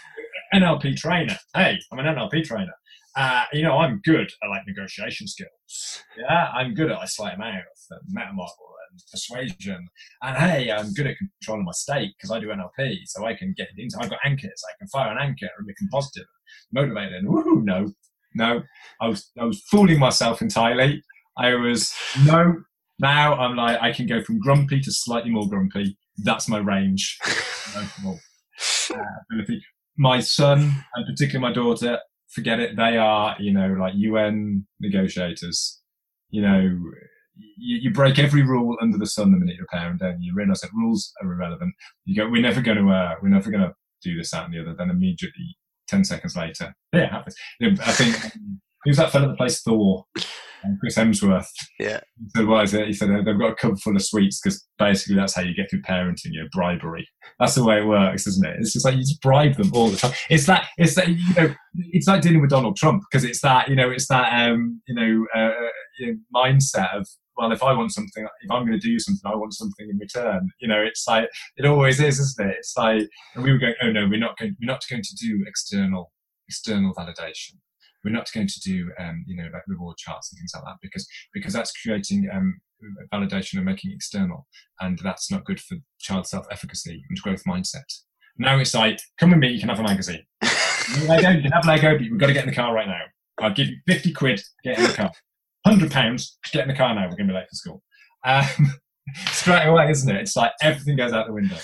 NLP trainer. Hey, I'm an NLP trainer. Uh, you know, I'm good at like negotiation skills. Yeah, I'm good at I sleight of mouth and and persuasion. And hey, I'm good at controlling my state because I do NLP, so I can get into. I've got anchors. I can fire an anchor and become positive motivated. Woohoo! No, no, I was I was fooling myself entirely. I was no. Now I'm like I can go from grumpy to slightly more grumpy. That's my range. uh, my son and particularly my daughter, forget it. They are you know like UN negotiators. You know, you, you, break every rule under the sun the minute you're a parent, don't you? You realize that rules are irrelevant. You go, we're never going to, uh, we're never going to do this, that, and the other. Then immediately 10 seconds later. Yeah, happens. I think who's that fellow that plays Thor? Chris Hemsworth. Yeah. He said, "What is it?" He said, "They've got a cupboard full of sweets because basically that's how you get through parenting. You know, bribery. That's the way it works, isn't it? It's just like you just bribe them all the time. It's that. It's that. You know, it's like dealing with Donald Trump because it's that. You know, it's that. Um, you know, uh, you know, mindset of well, if I want something, if I'm going to do something, I want something in return. You know, it's like it always is, isn't it? It's like, and we were going, oh no, we're not going, we're not going to do external external validation. We're not going to do, um, you know, like reward charts and things like that because because that's creating um, validation and making external, and that's not good for child self-efficacy and growth mindset. Now it's like, come with me, you can have a magazine. Lego, you can have Lego, but we've got to get in the car right now. I'll give you 50 quid, get in the car. 100 pounds, get in the car now, we're going to be late for school. Um, straight away, isn't it? It's like everything goes out the window.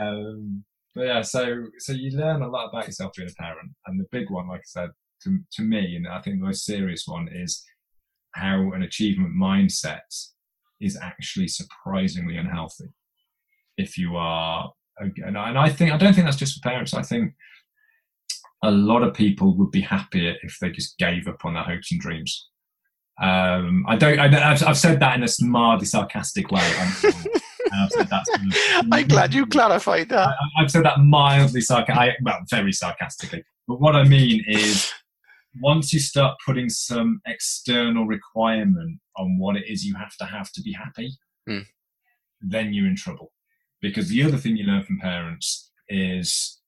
Um, but yeah, so so you learn a lot about yourself being a parent, and the big one, like I said, to, to me, and I think the most serious one is how an achievement mindset is actually surprisingly unhealthy. If you are, and I think I don't think that's just for parents. I think a lot of people would be happier if they just gave up on their hopes and dreams. Um, I don't. I, have I've said that in a mildly sarcastic way. I'm, I'm glad you clarified that. I, have said that mildly sarcastic. Well, very sarcastically. But what I mean is, once you start putting some external requirement on what it is you have to have to be happy, mm. then you're in trouble. Because the other thing you learn from parents is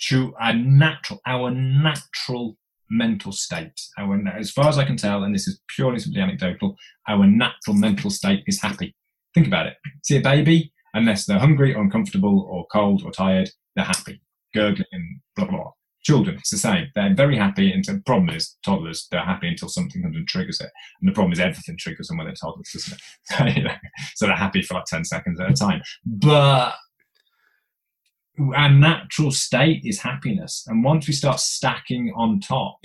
true, our natural, our natural mental state. Our, as far as I can tell, and this is purely simply anecdotal, our natural mental state is happy. Think about it. See a baby, unless they're hungry or uncomfortable or cold or tired, they're happy, gurgling, blah, blah, blah. Children, it's the same. They're very happy. And the problem is, toddlers, they're happy until something comes and triggers it. And the problem is, everything triggers them when they're toddlers, doesn't it? so they're happy for like 10 seconds at a time. But our natural state is happiness. And once we start stacking on top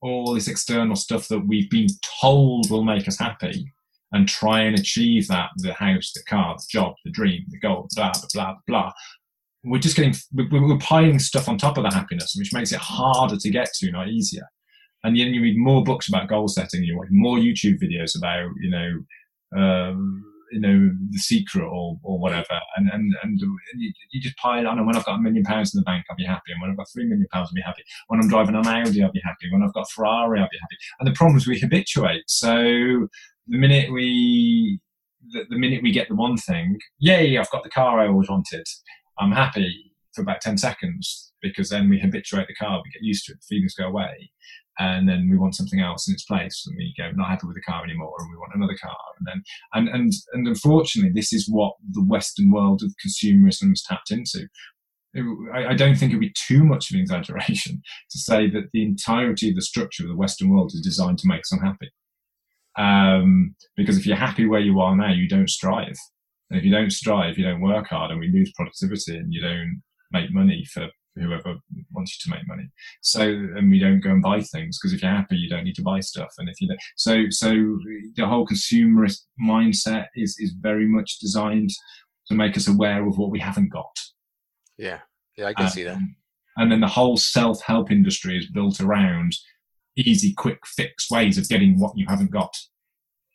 all this external stuff that we've been told will make us happy and try and achieve that the house, the car, the job, the dream, the goal, blah, blah, blah, blah. We're just getting, we're piling stuff on top of the happiness, which makes it harder to get to, not easier. And then you read more books about goal setting, you watch more YouTube videos about, you know, um, you know the secret or or whatever. And and and you, you just pile on and when I've got a million pounds in the bank I'll be happy. And when I've got three million pounds I'll be happy. When I'm driving an Audi I'll be happy. When I've got Ferrari I'll be happy. And the problem is we habituate. So the minute we the, the minute we get the one thing yay I've got the car I always wanted I'm happy for about 10 seconds because then we habituate the car we get used to it the feelings go away and then we want something else in its place and we go not happy with the car anymore and we want another car and then and and and unfortunately this is what the western world of consumerism has tapped into. I, don't think it would be too much of an exaggeration to say that the entirety of the structure of the western world is designed to make us unhappy. Um, because if you're happy where you are now you don't strive. And if you don't strive you don't work hard and we lose productivity and you don't make money for whoever wants you to make money. So, and we don't go and buy things because if you're happy, you don't need to buy stuff. And if you don't, so, so the whole consumerist mindset is, is very much designed to make us aware of what we haven't got. Yeah. Yeah. I can um, see that. And then the whole self help industry is built around easy, quick fix ways of getting what you haven't got.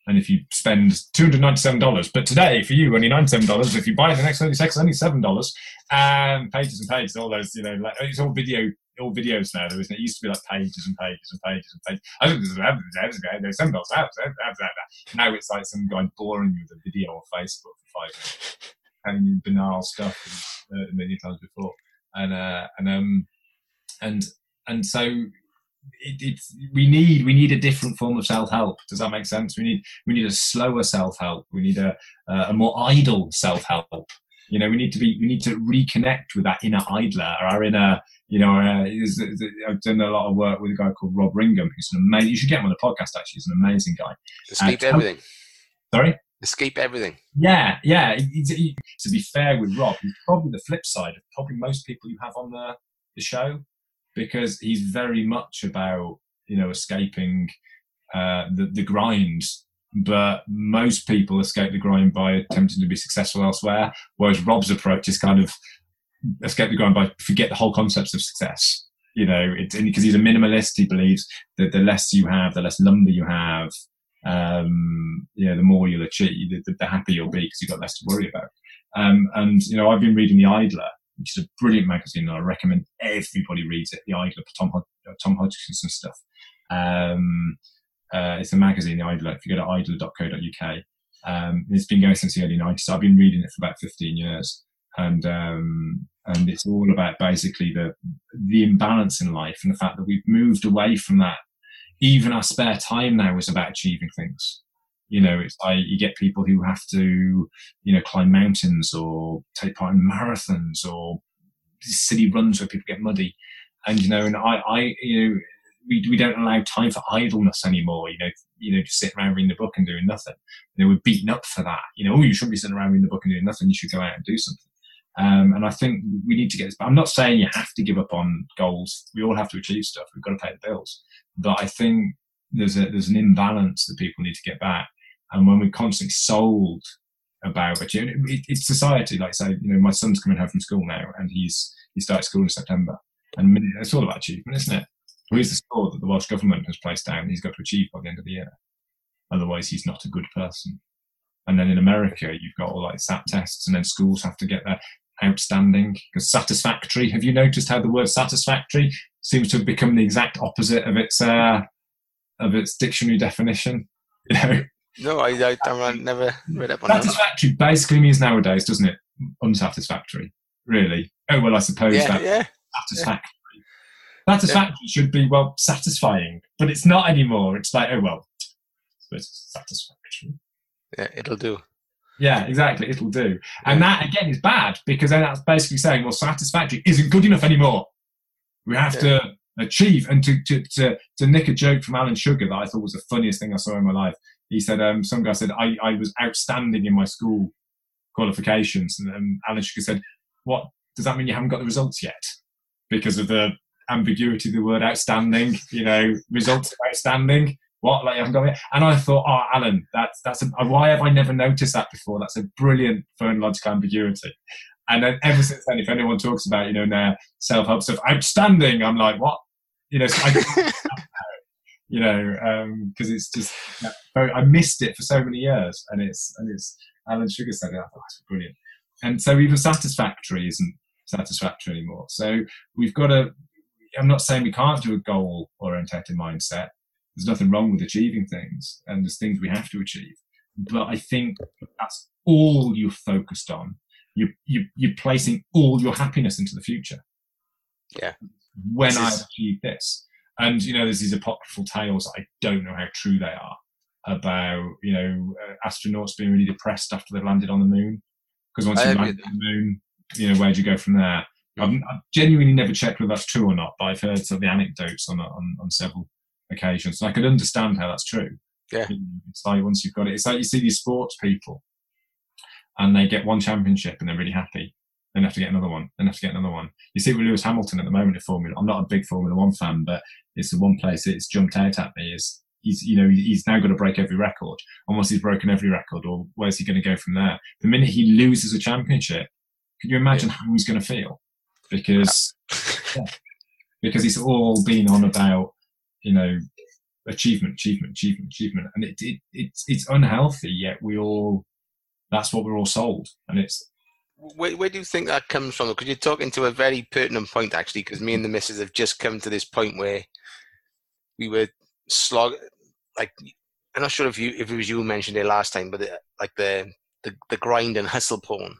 And if you spend $297, but today for you, only $97, if you buy the next 36, only $7, and pages and pages, all those, you know, like, it's all video, all videos now, though, isn't it? it used to be like pages and pages and pages and pages. I think there's $7, now it's like some guy boring you with a video on Facebook for five minutes, banal stuff uh, million times before. And, uh, and, um, and, and so it, it's we need we need a different form of self help. Does that make sense? We need we need a slower self help. We need a a more idle self help. You know, we need to be we need to reconnect with that inner idler or our inner. You know, uh, I've done a lot of work with a guy called Rob Ringham, who's an amazing. You should get him on the podcast. Actually, he's an amazing guy. Escape uh, everything. Sorry. Escape everything. Yeah, yeah. to be fair with Rob, he's probably the flip side of probably most people you have on the the show because he's very much about you know escaping uh, the the grind. But most people escape the grind by attempting to be successful elsewhere, whereas Rob's approach is kind of escape the grind by forget the whole concepts of success. You know, because he's a minimalist. He believes that the less you have, the less lumber you have, um, you know, the more you'll achieve, the, the happier you'll be because you've got less to worry about. Um, and you know, I've been reading The Idler, which is a brilliant magazine, I recommend everybody reads it. The Idler, Tom uh, Tom Hodgkinson stuff. Um, uh, it's a magazine, The Idler. If you go to idler.co.uk, um, it's been going since the early 90s. I've been reading it for about 15 years. And, um, and it's all about basically the, the imbalance in life and the fact that we've moved away from that. Even our spare time now is about achieving things. You know, it's like you get people who have to, you know, climb mountains or take part in marathons or city runs where people get muddy. And, you know, and I, I, you know, we, we don't allow time for idleness anymore. You know, you know, just sitting around reading the book and doing nothing. You know, we're beaten up for that. You know, oh, you shouldn't be sitting around reading the book and doing nothing. You should go out and do something. Um, and I think we need to get this. But I'm not saying you have to give up on goals. We all have to achieve stuff. We've got to pay the bills. But I think there's a there's an imbalance that people need to get back. And when we're constantly sold about achieving, it, it's society. Like say, you know, my son's coming home from school now, and he's he started school in September, and it's all about achievement, isn't it? Here's the score that the Welsh government has placed down. He's got to achieve by the end of the year. Otherwise, he's not a good person. And then in America, you've got all like SAT tests, and then schools have to get that outstanding because satisfactory. Have you noticed how the word satisfactory seems to have become the exact opposite of its uh, of its dictionary definition? You know. No, I, I, I never read up on Satisfactory that. basically means nowadays, doesn't it? Unsatisfactory, really. Oh well, I suppose yeah, that yeah. satisfactory Satisfactory yeah. should be well satisfying, but it's not anymore. It's like oh well, it's satisfactory. Yeah, it'll do. Yeah, exactly. It'll do, and that again is bad because then that's basically saying well, satisfactory isn't good enough anymore. We have yeah. to achieve and to, to to to nick a joke from Alan Sugar that I thought was the funniest thing I saw in my life. He said, um, some guy said I, I was outstanding in my school qualifications, and um, Alan Sugar said, "What does that mean? You haven't got the results yet?" Because of the ambiguity of the word outstanding, you know, results outstanding. What, like, I haven't got it? And I thought, oh, Alan, that's, that's a, why have I never noticed that before? That's a brilliant phonological ambiguity. And then ever since then, if anyone talks about, you know, their self help stuff, outstanding, I'm like, what? You know, so I, you know, because um, it's just, very, I missed it for so many years. And it's, and it's, Alan Sugar said it, I thought, that's brilliant. And so even satisfactory isn't satisfactory anymore. So we've got to I'm not saying we can't do a goal orientated mindset. There's nothing wrong with achieving things, and there's things we have to achieve. But I think that's all you're focused on. You you you're placing all your happiness into the future. Yeah. When is... I achieve this, and you know, there's these apocryphal tales. I don't know how true they are about you know uh, astronauts being really depressed after they've landed on the moon because once you land on the moon, you know where do you go from there? I've, I've, genuinely never checked whether that's true or not, but I've heard some of the anecdotes on, on, on several occasions. And I could understand how that's true. Yeah. It's like once you've got it, it's like you see these sports people and they get one championship and they're really happy. Then have to get another one. Then have to get another one. You see with Lewis Hamilton at the moment in Formula. I'm not a big Formula One fan, but it's the one place it's jumped out at me is he's you know he's now got to break every record. And once he's broken every record, or where's he going to go from there? The minute he loses a championship, can you imagine how he's going to feel? because yeah, because it's all been on about you know achievement, achievement, achievement, achievement, and it, it it's it's unhealthy. Yet we all that's what we're all sold, and it's. Where, where do you think that comes from? Because you're talking to a very pertinent point, actually. Because me and the missus have just come to this point where we were slog like I'm not sure if you if it was you who mentioned it last time, but the, like the, the the grind and hustle porn.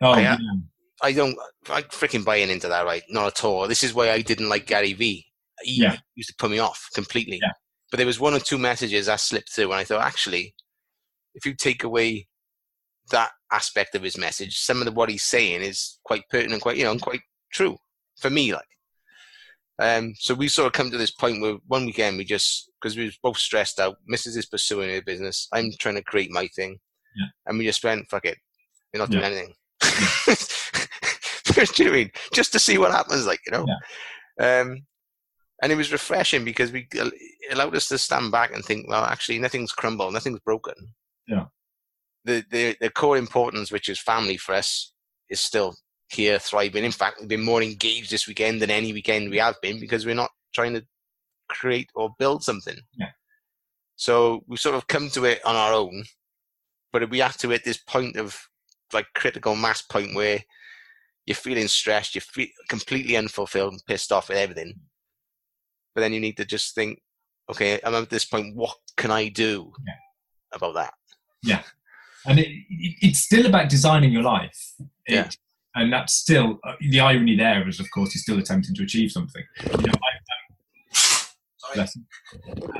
Oh, I, uh, yeah. I don't, I freaking buying into that, right? Not at all. This is why I didn't like Gary Vee. He yeah. used to put me off completely. Yeah. But there was one or two messages that slipped through, and I thought, actually, if you take away that aspect of his message, some of the, what he's saying is quite pertinent, quite you know, and quite true for me. Like, um, so we sort of come to this point where one weekend we just because we were both stressed out. Mrs. is pursuing her business. I'm trying to create my thing, yeah. and we just went, fuck it, we're not doing anything. you know I mean? Just to see what happens, like you know. Yeah. Um, and it was refreshing because we it allowed us to stand back and think, well, actually, nothing's crumbled, nothing's broken. Yeah. The the the core importance, which is family for us, is still here thriving. In fact, we've been more engaged this weekend than any weekend we have been because we're not trying to create or build something. Yeah. So we sort of come to it on our own, but we have to at this point of like critical mass point where you're feeling stressed, you're feel completely unfulfilled and pissed off with everything. But then you need to just think, okay, I'm at this point. What can I do Yeah. about that? Yeah, and it, it, it's still about designing your life. It- Yeah. and that's still uh, the irony. There is, of course, you're still attempting to achieve something. You know, I, him.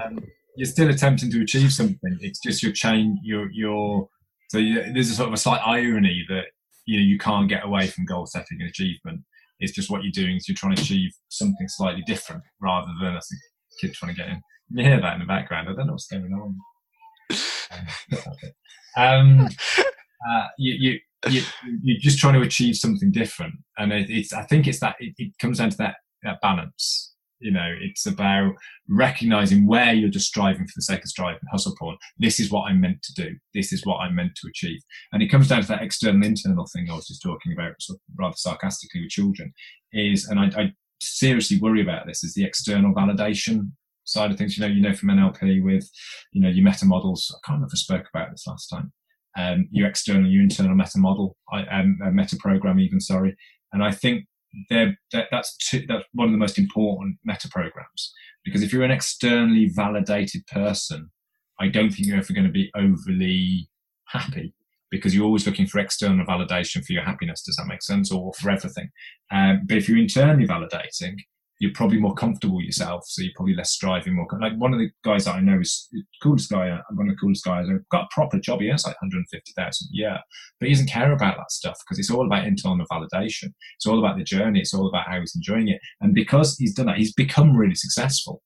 um, you're still attempting to achieve something. It's just your chain. Your your so you, there's a sort of a slight irony that you know you can't get away from goal setting and achievement. It's just what you're doing is you're trying to achieve something slightly different rather than as a kid trying to get in. You hear that in the background. I don't know what's going on. Um, uh, you, you, you, you're just trying to achieve something different, and it, it's. I think it's that. It, it comes down to that that balance. You know, it's about recognizing where you're just striving for the sake of striving, hustle porn. This is what I'm meant to do. This is what I'm meant to achieve. And it comes down to that external internal thing I was just talking about, sort of rather sarcastically with children. Is and I, I seriously worry about this is the external validation side of things. You know, you know from NLP with you know your meta models. I can't remember if I spoke about this last time. Um, your external, your internal meta model, I, um, uh, meta program, even sorry. And I think that, that's two, that's one of the most important meta programs because if you're an externally validated person, I don't think you're ever going to be overly happy because you're always looking for external validation for your happiness. Does that make sense? Or for everything. Um, but if you're internally validating, you're probably more comfortable yourself, so you're probably less striving. More like one of the guys that I know is coolest guy, uh, one of the coolest guys. I've got a proper job. He has like 150,000 a year, but he doesn't care about that stuff because it's all about internal validation. It's all about the journey. It's all about how he's enjoying it. And because he's done that, he's become really successful.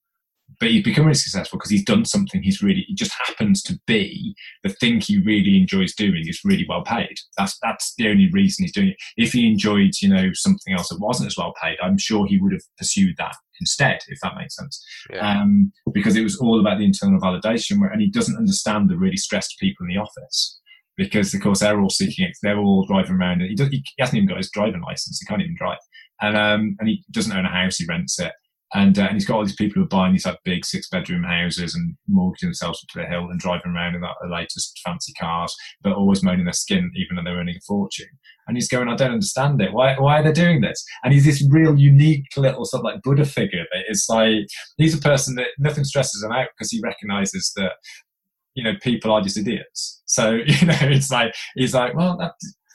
But he's become really successful because he's done something he's really, it just happens to be the thing he really enjoys doing is really well paid. That's, that's the only reason he's doing it. If he enjoyed, you know, something else that wasn't as well paid, I'm sure he would have pursued that instead, if that makes sense. Yeah. Um, because it was all about the internal validation where, and he doesn't understand the really stressed people in the office because of course they're all seeking it. They're all driving around and he, does, he hasn't even got his driving license. He can't even drive. And, um, and he doesn't own a house. He rents it. And, uh, and he's got all these people who are buying these like big six bedroom houses and mortgaging themselves up to the hill and driving around in the latest fancy cars, but always moaning their skin, even though they're earning a fortune. And he's going, I don't understand it. Why, why are they doing this? And he's this real unique little sort of like Buddha figure that is like, he's a person that nothing stresses him out because he recognizes that, you know, people are just idiots. So, you know, it's like, he's like, well, that,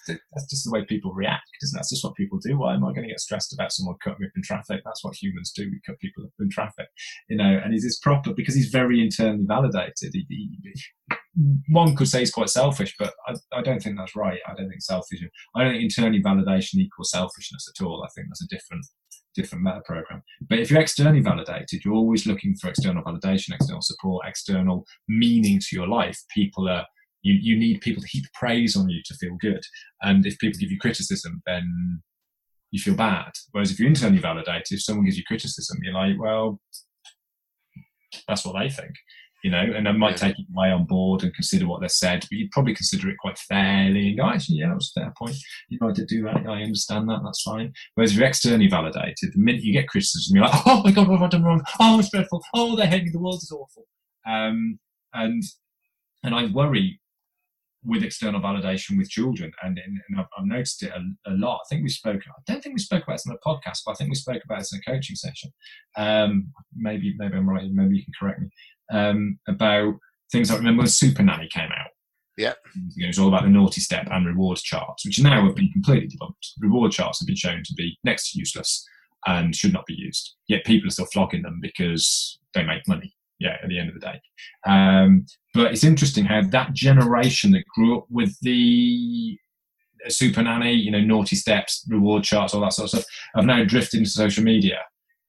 that's just the way people react, isn't it? That's just what people do. Why am I going to get stressed about someone cutting me up in traffic? That's what humans do. We cut people up in traffic, you know. And he's this proper because he's very internally validated. He, he, one could say he's quite selfish, but I, I, don't think that's right. I don't think selfish. I don't think internally validation equals selfishness at all. I think that's a different different meta program. But if you're externally validated, you're always looking for external validation, external support, external meaning to your life. People are you, you need people to heap praise on you to feel good. And if people give you criticism, then you feel bad. Whereas if you're internally validated, if someone gives you criticism, you're like, well, that's what they think, you know, and I might Yeah. take it away on board and consider what they said, but you'd probably consider it quite fairly and go, actually, yeah, that was a fair point. You know, I did do that. I understand that. That's fine. Whereas if you're externally validated, the minute you get criticism, you're like, oh my God, what have I done wrong? Oh, it's dreadful. Oh, they hate me. The world is awful. Um, and, and I worry with external validation with children, and, and, I've, I've noticed it a, a lot. I think we spoke. I don't think we spoke about this on a podcast, but I think we spoke about this in a coaching session. Um, maybe, maybe I'm right. Maybe you can correct me um, about things. I remember when Super Nanny came out. Yeah. it was all about the naughty step and reward charts, which now have been completely debunked. Reward charts have been shown to be next to useless and should not be used. Yet people are still flogging them because they make money. Yeah, at the end of the day. Um, but it's interesting how that generation that grew up with the super nanny, you know, naughty steps, reward charts, all that sort of stuff, have now drifted into social media.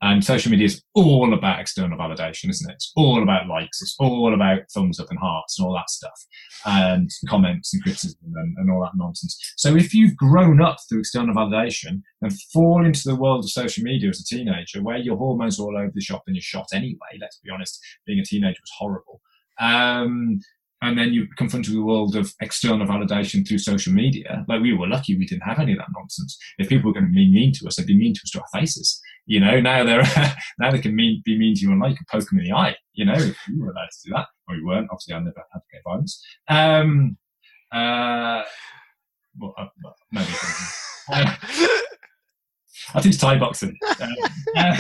And social media is all about external validation, isn't it? It's all about likes. It's all about thumbs up and hearts and all that stuff, and comments and criticism and, and all that nonsense. So if you've grown up through external validation and fall into the world of social media as a teenager, where your hormones are all over the shop and you're shot anyway, let's be honest, being a teenager was horrible. Um, and then you confronted with the world of external validation through social media. Like we were lucky we didn't have any of that nonsense. If people were going to be mean to us, they'd be mean to us to our faces. You know, now they're now they can mean, be mean to you online. You can poke them in the eye. You know, if you were allowed to do that, or you weren't. Obviously, I never had advocate violence. Um, uh, well, uh, maybe. I teach Thai boxing. Um,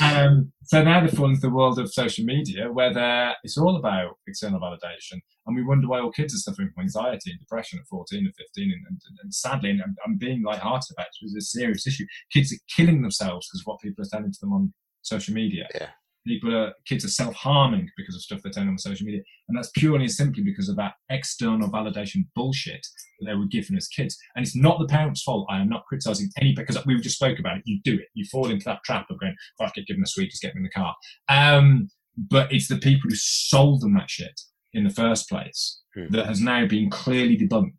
um, so now the fun's the world of social media, where it's all about external validation, and we wonder why all kids are suffering from anxiety and depression at 14 and 15. And, and, and sadly, and I'm, I'm, being light-hearted about it, it's a serious issue. Kids are killing themselves because of what people are telling to them on social media. Yeah people are kids are self-harming because of stuff they're telling on social media. And that's purely and simply because of that external validation bullshit that they were given as kids. And it's not the parents fault. I am not criticizing any because we just spoke about it. You do it. You fall into that trap of going if i get given a sweet just get me in the car. Um, but it's the people who sold them that shit in the first place mm. that has now been clearly debunked.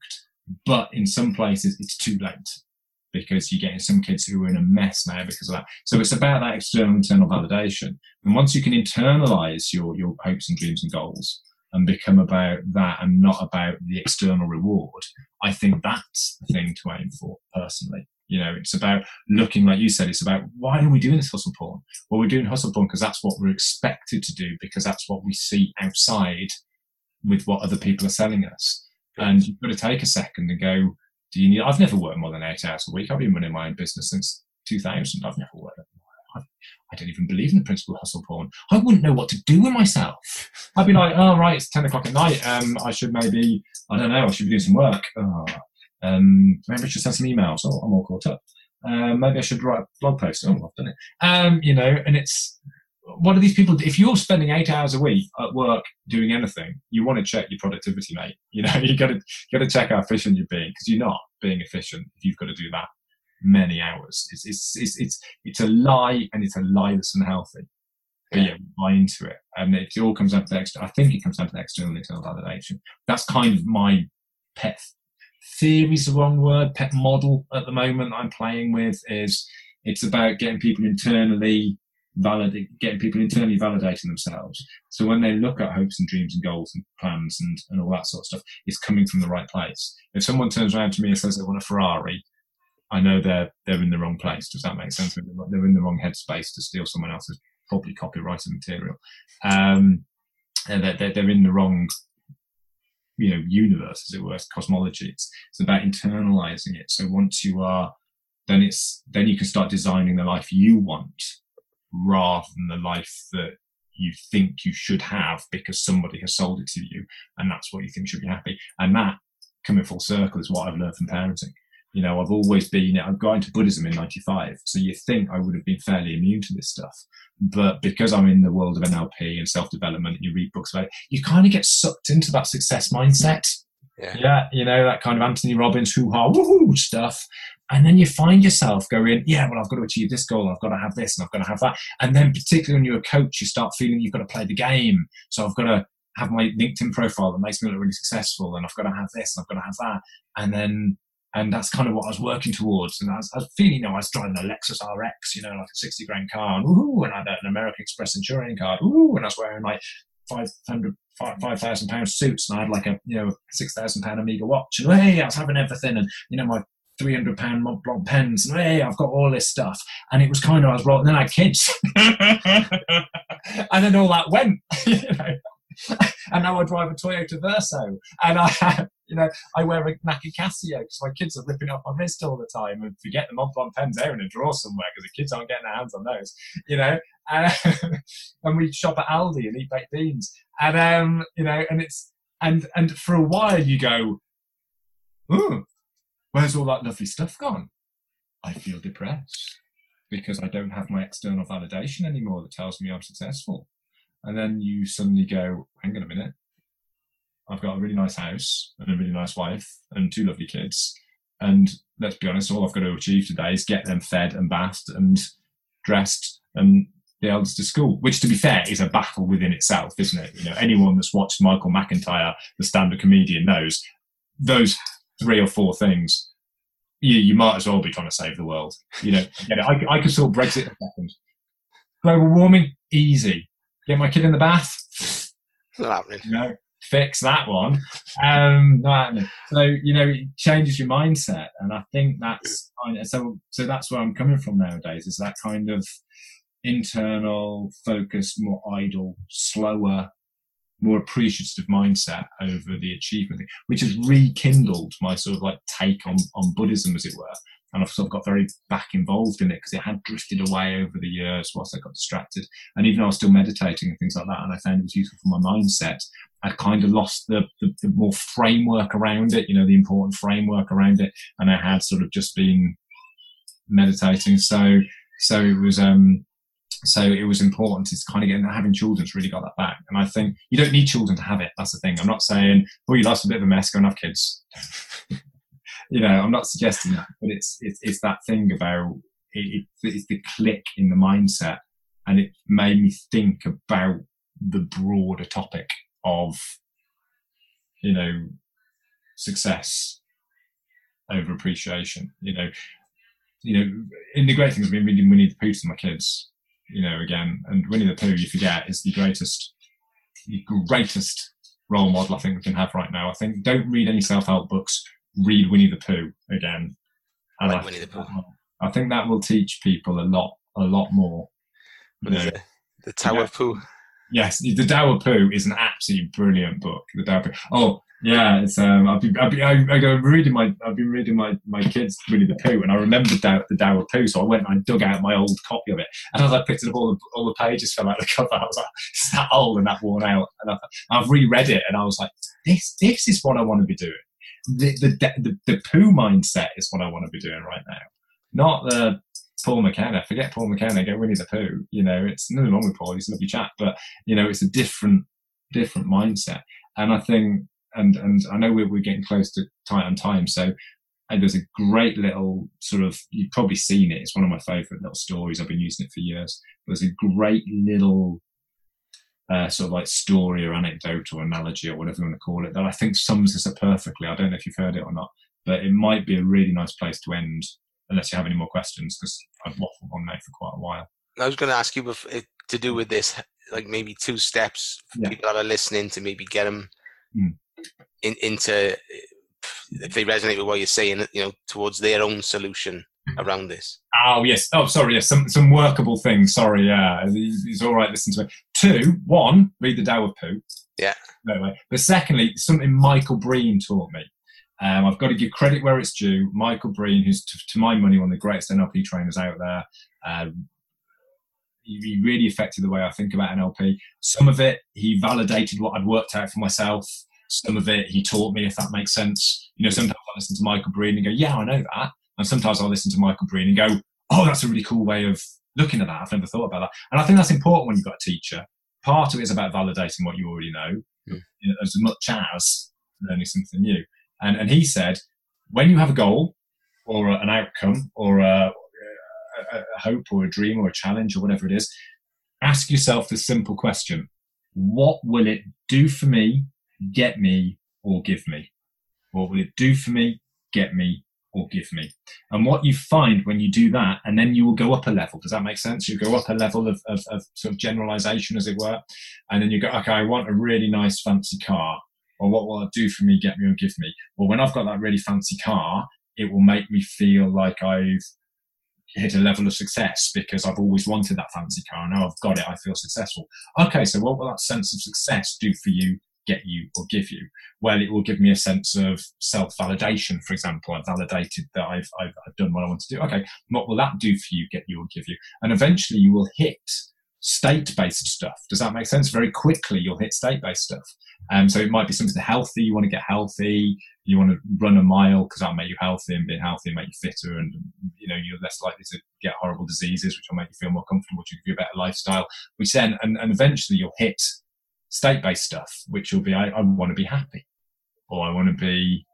But in some places it's too late because you're getting some kids who are in a mess now because of that. So it's about that external internal validation. And once you can internalize your, your hopes and dreams and goals and become about that and not about the external reward, I think that's the thing to aim for personally. You know, it's about looking, like you said, it's about why are we doing this hustle porn? Well, we're doing hustle porn because that's what we're expected to do because that's what we see outside with what other people are selling us. And you've got to take a second and go, do you need? I've never worked more than eight hours a week. I've been running my own business since 2000. I've never worked. I don't even believe in the principle of hustle porn. I wouldn't know what to do with myself. I'd be like, oh, right, it's 10 o'clock at night. Um, I should maybe, I don't know, I should be doing some work. Oh, um, maybe I should send some emails. Oh, I'm all caught up. Um, maybe I should write a blog post. Oh, I've done it. Um, you know, and it's, what are these people? If you're spending eight hours a week at work doing anything, you want to check your productivity, mate. You know, you got to got to check how efficient you're being because you're not being efficient if you've got to do that many hours. It's it's it's it's, it's a lie, and it's a lie that's unhealthy. But yeah, buy into it, and it all comes down to the extra. I think it comes down to the external internal validation. That's kind of my pet theory is the wrong word. Pet model at the moment I'm playing with is it's about getting people internally validate, getting people internally validating themselves. So when they look at hopes and dreams and goals and plans and, and all that sort of stuff, it's coming from the right place. If someone turns around to me and says they want a Ferrari, I know they're they're in the wrong place. Does that make sense? They're in the wrong headspace to steal someone else's probably copyrighted material. Um, and they're, they're, they're in the wrong you know universe as it were cosmology it's, it's about internalizing it so once you are then it's then you can start designing the life you want rather than the life that you think you should have because somebody has sold it to you and that's what you think should be happy. And that, coming full circle, is what I've learned from parenting. You know, I've always been, I've got into Buddhism in 95. So you think I would have been fairly immune to this stuff. But because I'm in the world of NLP and self development and you read books about it, you kind of get sucked into that success mindset. Yeah. yeah. you know, that kind of Anthony Robbins hoo ha woohoo stuff. And then you find yourself going, yeah, well, I've got to achieve this goal. I've got to have this and I've got to have that. And then, particularly when you're a coach, you start feeling you've got to play the game. So I've got to have my LinkedIn profile that makes me look really successful. And I've got to have this and I've got to have that. And then, and that's kind of what I was working towards. And I was, I was feeling, you know, I was driving a Lexus RX, you know, like a 60 grand car. And, ooh, and I had an American Express insurance card. Ooh, and I was wearing like 500, 5,000 pound suits. And I had like a, you know, 6,000 pound Omega watch. And hey, I was having everything. And, you know, my 300 pound Mont Blanc pens and hey I've got all this stuff. And it was kind of I was rolling then I had kids. And then all that went you know. And now I drive a Toyota Verso. And I have, you know I wear a Nike Casio because my kids are ripping up my wrist all the time and forget the Mont Blanc pens there in a drawer somewhere because the kids aren't getting their hands on those you know. And, and we shop at Aldi and eat baked beans. And um you know and it's and and for a while you go oh Where's all that lovely stuff gone? I feel depressed because I don't have my external validation anymore that tells me I'm successful. And then you suddenly go, hang on a minute. I've got a really nice house and a really nice wife and two lovely kids. And let's be honest, all I've got to achieve today is get them fed and bathed and dressed and the elders to school, which to be fair is a battle within itself, isn't it? You know, anyone that's watched Michael McIntyre, the stand-up comedian, knows those three or four things, you, you might as well be trying to save the world. You know, I, I could sort Brexit in second. Global warming, easy. Get my kid in the bath. not happening. You know, fix that one. Um, not happening. So you know, it changes your mindset, and I think that's so. So that's where I'm coming from nowadays. Is that kind of internal, focused, more idle, slower, more appreciative mindset over the achievement, which has rekindled my sort of like take on on Buddhism, as it were and I've sort of got very back involved in it because it had drifted away over the years whilst I got distracted. And even though I was still meditating and things like that, and I found it was useful for my mindset, I kind of lost the, the, the, more framework around it, you know, the important framework around it. And I had sort of just been meditating. So, so it was, um, so it was important to kind of get that having children's really got that back. And I think you don't need children to have it. That's the thing. I'm not saying, oh, your life's a bit of a mess, go and have kids. you know, I'm not suggesting that, but it's it's, it's that thing about it, it's the click in the mindset, and it made me think about the broader topic of, you know, success over appreciation. You know, you know, in the great thing has been reading Winnie the Pooh to my kids. You know, again, and Winnie the Pooh, you forget, is the greatest, the greatest role model I think we can have right now. I think don't read any self-help books read Winnie the Pooh again. And like I, Winnie the Pooh. I think that will teach people a lot, a lot more. What is it? The Tao of Pooh. Yes, the of Pooh is an absolutely brilliant book. The of Pooh. Oh, yeah, it's um. I've been, I've been, I, have been reading my, I've been reading my my kids Winnie the Pooh, and I remembered the, the of Pooh, so I went and I dug out my old copy of it, and as I picked it up, all the all the pages fell out of the cover. I was like, it's that old and that worn out, and I, I've reread it, and I was like, this this is what I want to be doing the, the, the, the Pooh mindset is what I want to be doing right now. Not the Paul McKenna. Forget Paul McKenna. Get Winnie the Pooh. You know, it's nothing wrong with Paul. He's a lovely chap, but you know, it's a different, different mindset. And I think, and and I know we're, we're getting close to tight on time, so and there's a great little sort of you've probably seen it. It's one of my favourite little stories. I've been using it for years. There's a great little uh, sort of like story or anecdote or analogy or whatever you want to call it that I think sums this up perfectly. I don't know if you've heard it or not, but it might be a really nice place to end unless you have any more questions because I've waffled on there for quite a while. I was going to ask you to do with this, like maybe two steps for yeah. people that are listening to maybe get them mm. In, into if they resonate with what you're saying, you know, towards their own solution around this. Oh yes. Oh sorry. Yes. Some some workable things. Sorry. Yeah. It's all right. Listen to it. Two. One. Read the Tao of Pooh. Yeah. Anyway. But secondly, something Michael Breen taught me. Um, I've got to give credit where it's due. Michael Breen, who's to, to my money one of the greatest NLP trainers out there. Um, he really affected the way I think about NLP. Some of it, he validated what I'd worked out for myself. Some of it, he taught me, if that makes sense. You know, sometimes I listen to Michael Breen and go, "Yeah, I know that," And sometimes I'll listen to Michael Breen and go, oh, that's a really cool way of looking at that. I've never thought about that. And I think that's important when you've got a teacher. Part of it is about validating what you already know, mm. you know as much as learning something new. And, and he said, when you have a goal or an outcome or a, a, a hope or a dream or a challenge or whatever it is, ask yourself the simple question what will it do for me, get me, or give me? What will it do for me, get me, or give me. And what you find when you do that, and then you will go up a level. Does that make sense? You go up a level of, of, of sort of generalization, as it were. And then you go, okay, I want a really nice fancy car. Or what will it do for me, get me, or give me? Well, when I've got that really fancy car, it will make me feel like I've hit a level of success because I've always wanted that fancy car. Now I've got it, I feel successful. Okay, so what will that sense of success do for you get you or give you? Well, it will give me a sense of self validation, for example. I've validated that I've, I've, I've, done what I want to do. Okay, what will that do for you, get you or give you? And eventually you will hit state based stuff. Does that make sense? Very quickly you'll hit state based stuff. Um, so it might be something healthy. You want to get healthy. You want to run a mile because that'll make you healthy and being healthy make you fitter. And, you know, you're less likely to get horrible diseases, which will make you feel more comfortable, which will give you a better lifestyle, which then, and, and eventually you'll hit state based stuff, which will be I, I want to be happy or I want to be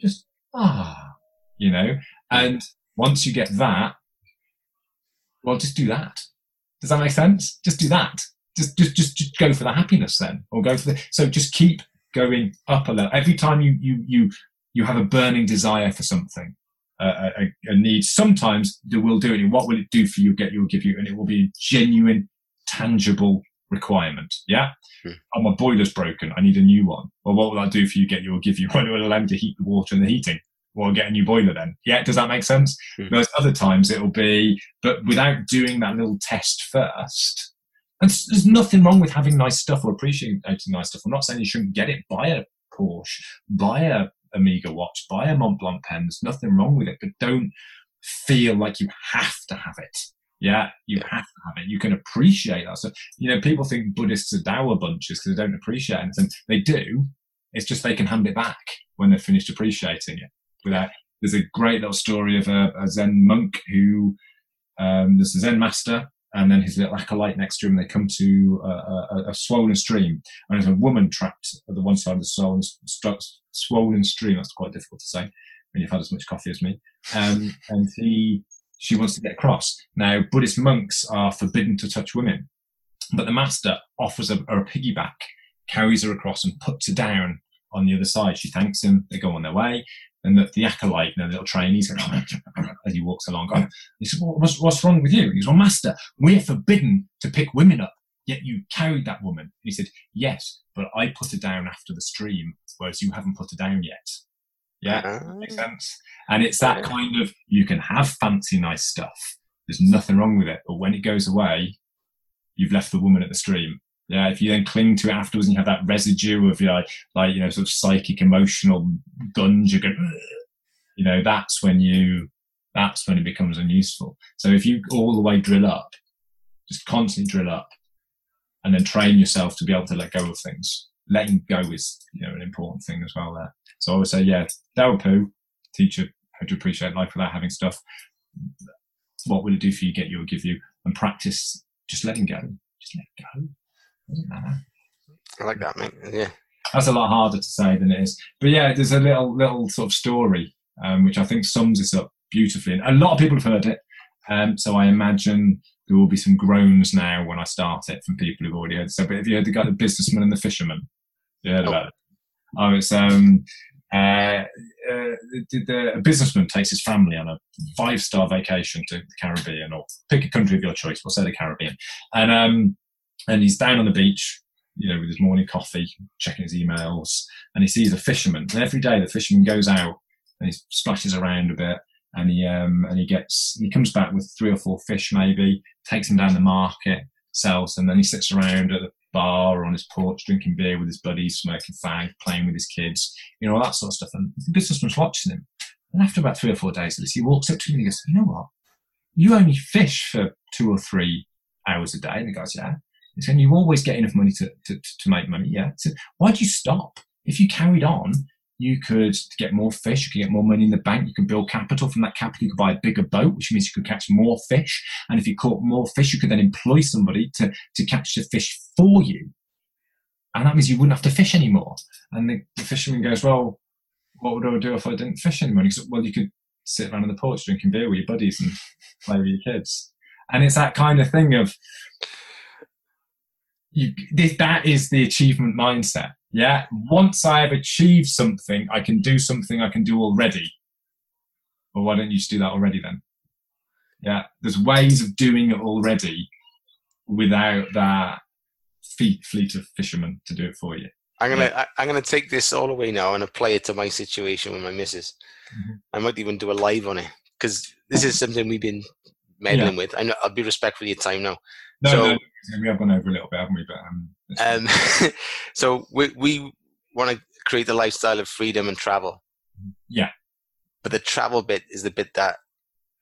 just, ah, you know. And once you get that, well, just do that. Does that make sense? Just do that. Just, just, just, just go for the happiness then, or go for the. So just keep going up a level. Every time you, you, you, you have a burning desire for something, uh, a, a, need. Sometimes they will do it. what will it do for you? Get you, will give you, and it will be a genuine, tangible requirement. Yeah. Hmm. Oh, my boiler's broken. I need a new one. Well, what will I do for you? Get you or give you one? It will allow me to heat the water and the heating. Well, get a new boiler then. Yeah. Does that make sense? Hmm. Whereas other times it'll be, but without doing that little test first. And there's nothing wrong with having nice stuff or appreciating nice stuff. I'm not saying you shouldn't get it. Buy a Porsche, buy a Omega watch, buy a Montblanc pen. There's nothing wrong with it, but don't feel like you have to have it. Yeah, you have to have it. You can appreciate that. So, you know, people think Buddhists are dour bunches because they don't appreciate anything. They do. It's just they can hand it back when they're finished appreciating it. Without, there's a great little story of a, a Zen monk who, um, there's a Zen master and then his little acolyte next to him. They come to a, a, a swollen stream and there's a woman trapped at the one side of the swollen, swollen stream. That's quite difficult to say when you've had as much coffee as me. Um, and he, she wants to get across. Now, Buddhist monks are forbidden to touch women, but the master offers her a piggyback, carries her across, and puts her down on the other side. She thanks him. They go on their way. And the, the acolyte, you know, the little trainee's going, as he walks along. Going, he says, well, what's, what's wrong with you? He goes, well, master, we're forbidden to pick women up. Yet you carried that woman. He said, yes, but I put her down after the stream, whereas you haven't put her down yet. Yeah, Ah. makes sense. And it's that kind of you can have fancy, nice stuff. There's nothing wrong with it, but when it goes away, you've left the woman at the stream. Yeah, if you then cling to it afterwards and you have that residue of you know, like you know sort of psychic, emotional gunge, going, "Ugh," you know, that's when you that's when it becomes unuseful. So if you all the way drill up, just constantly drill up, and then train yourself to be able to let go of things. Letting go is you know an important thing as well there. So I would say, yeah, Tao Pooh, teach you how to appreciate life without having stuff. What will it do for you? Get you or give you, and practice just letting go. Just let go. I like that, mate. Yeah. That's a lot harder to say than it is. But yeah, there's a little little sort of story um, which I think sums this up beautifully. And a lot of people have heard it, um, so I imagine there will be some groans now when I start it from people who've already heard. it. So, but have you heard the guy, the businessman and the fisherman? You heard No. about it? Oh, it's um, uh, uh, the, the, a businessman takes his family on a five star vacation to the Caribbean, or pick a country of your choice. We'll say the Caribbean, and um, and he's down on the beach, you know, with his morning coffee, checking his emails, and he sees a fisherman. And every day the fisherman goes out and he splashes around a bit, and he um, and he gets he comes back with three or four fish maybe, takes them down the market, sells them, then he sits around at the bar or on his porch drinking beer with his buddies, smoking fag, playing with his kids, you know, all that sort of stuff. And the businessman's watching him. And after about three or four days of this, he walks up to him and he goes, You know what? You only fish for two or three hours a day. And the guy's, Yeah. He said, You always get enough money to, to, to make money. Yeah. He said, Why'd you stop? If you carried on, you could get more fish, you could get more money in the bank, you could build capital. From that capital, you could buy a bigger boat, which means you could catch more fish. And if you caught more fish, you could then employ somebody to, to catch the fish for you. And that means you wouldn't have to fish anymore. And the, the fisherman goes, Well, what would I do if I didn't fish anymore? And goes, Well, you could sit around on the porch drinking beer with your buddies and play with your kids. And it's that kind of thing of you, this, that is the achievement mindset. Yeah. Once I have achieved something, I can do something I can do already. Well, why don't you just do that already then? Yeah. There's ways of doing it already without that fleet, fleet of fishermen to do it for you. I'm gonna I, I'm gonna take this all away now and apply it to my situation with my missus. Mhm. I might even do a live on it because this is something we've been meddling with. I know, I'll be respectful of your time now. No, So- no, we have gone over a little bit, haven't we? But um, Um, so we we want to create a lifestyle of freedom and travel. Yeah. But the travel bit is the bit that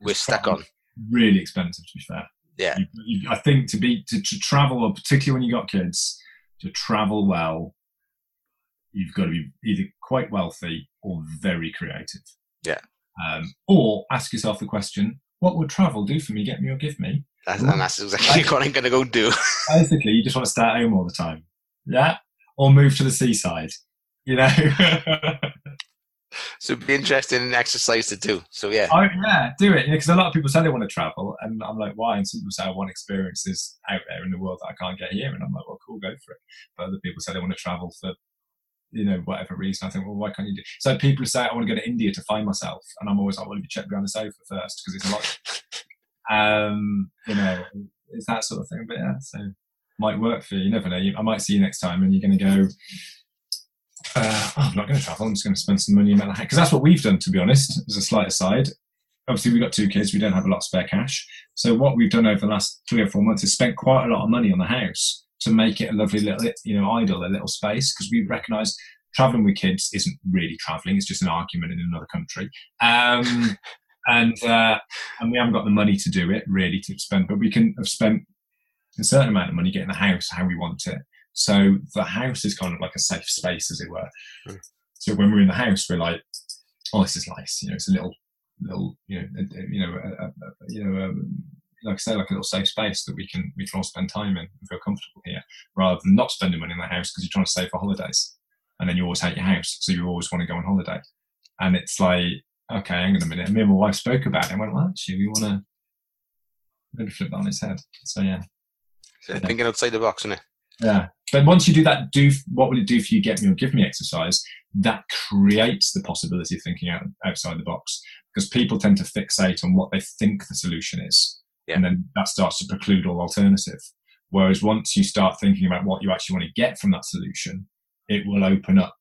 we're It's stuck on. really expensive to be fair. Yeah. You, you, I think to be to, to travel, particularly when you got kids, to travel well, you've got to be either quite wealthy or very creative. Yeah. Um, or ask yourself the question: What would travel do for me? Get me or give me? That's, and that's exactly what I'm gonna go do. Basically, you just want to stay at home all the time. Yeah. Or move to the seaside. You know. so it'd be interesting in exercise to do. So yeah. Oh yeah, do it. Because a lot of people say they want to travel, and I'm like, why? And some people say I want experiences out there in the world that I can't get here, and I'm like, well, cool, go for it. But other people say they want to travel for, you know, whatever reason. I think, well, why can't you do? So people say I want to go to India to find myself, and I'm always like, well, you check behind the sofa first because it's a lot. Um, you know, it's that sort of thing. But yeah, so might work for you. You never know. You, I might see you next time, and you're going to go. Uh, oh, I'm not going to travel. I'm just going to spend some money in Malahide because that's what we've done. To be honest, as a slight aside, obviously we've got two kids. We don't have a lot of spare cash. So what we've done over the last three or four months is spent quite a lot of money on the house to make it a lovely little, you know, idle, a little space because we recognise traveling with kids isn't really traveling; it's just an argument in another country. Um, and uh, and we haven't got the money to do it really to spend, but we can have spent a certain amount of money getting the house how we want it. So the house is kind of like a safe space, as it were. Mm. So when we're in the house, we're like, "Oh, this is nice." You know, it's a little, little, you know, a, you know, a, a, you know, um, like I say, like a little safe space that we can we can all spend time in and feel comfortable here, rather than not spending money in the house because you're trying to save for holidays, and then you always hate your house, so you always want to go on holiday. And it's like, okay, hang on a minute. And me and my wife spoke about it and went, well, actually, we want to maybe flip that on its head. So yeah. So thinking outside the box, isn't it? Yeah. But once you do that, do what will it do for you? Get me or give me exercise. That creates the possibility of thinking out, outside the box because people tend to fixate on what they think the solution is, yeah. and then that starts to preclude all alternative. Whereas once you start thinking about what you actually want to get from that solution, it will open up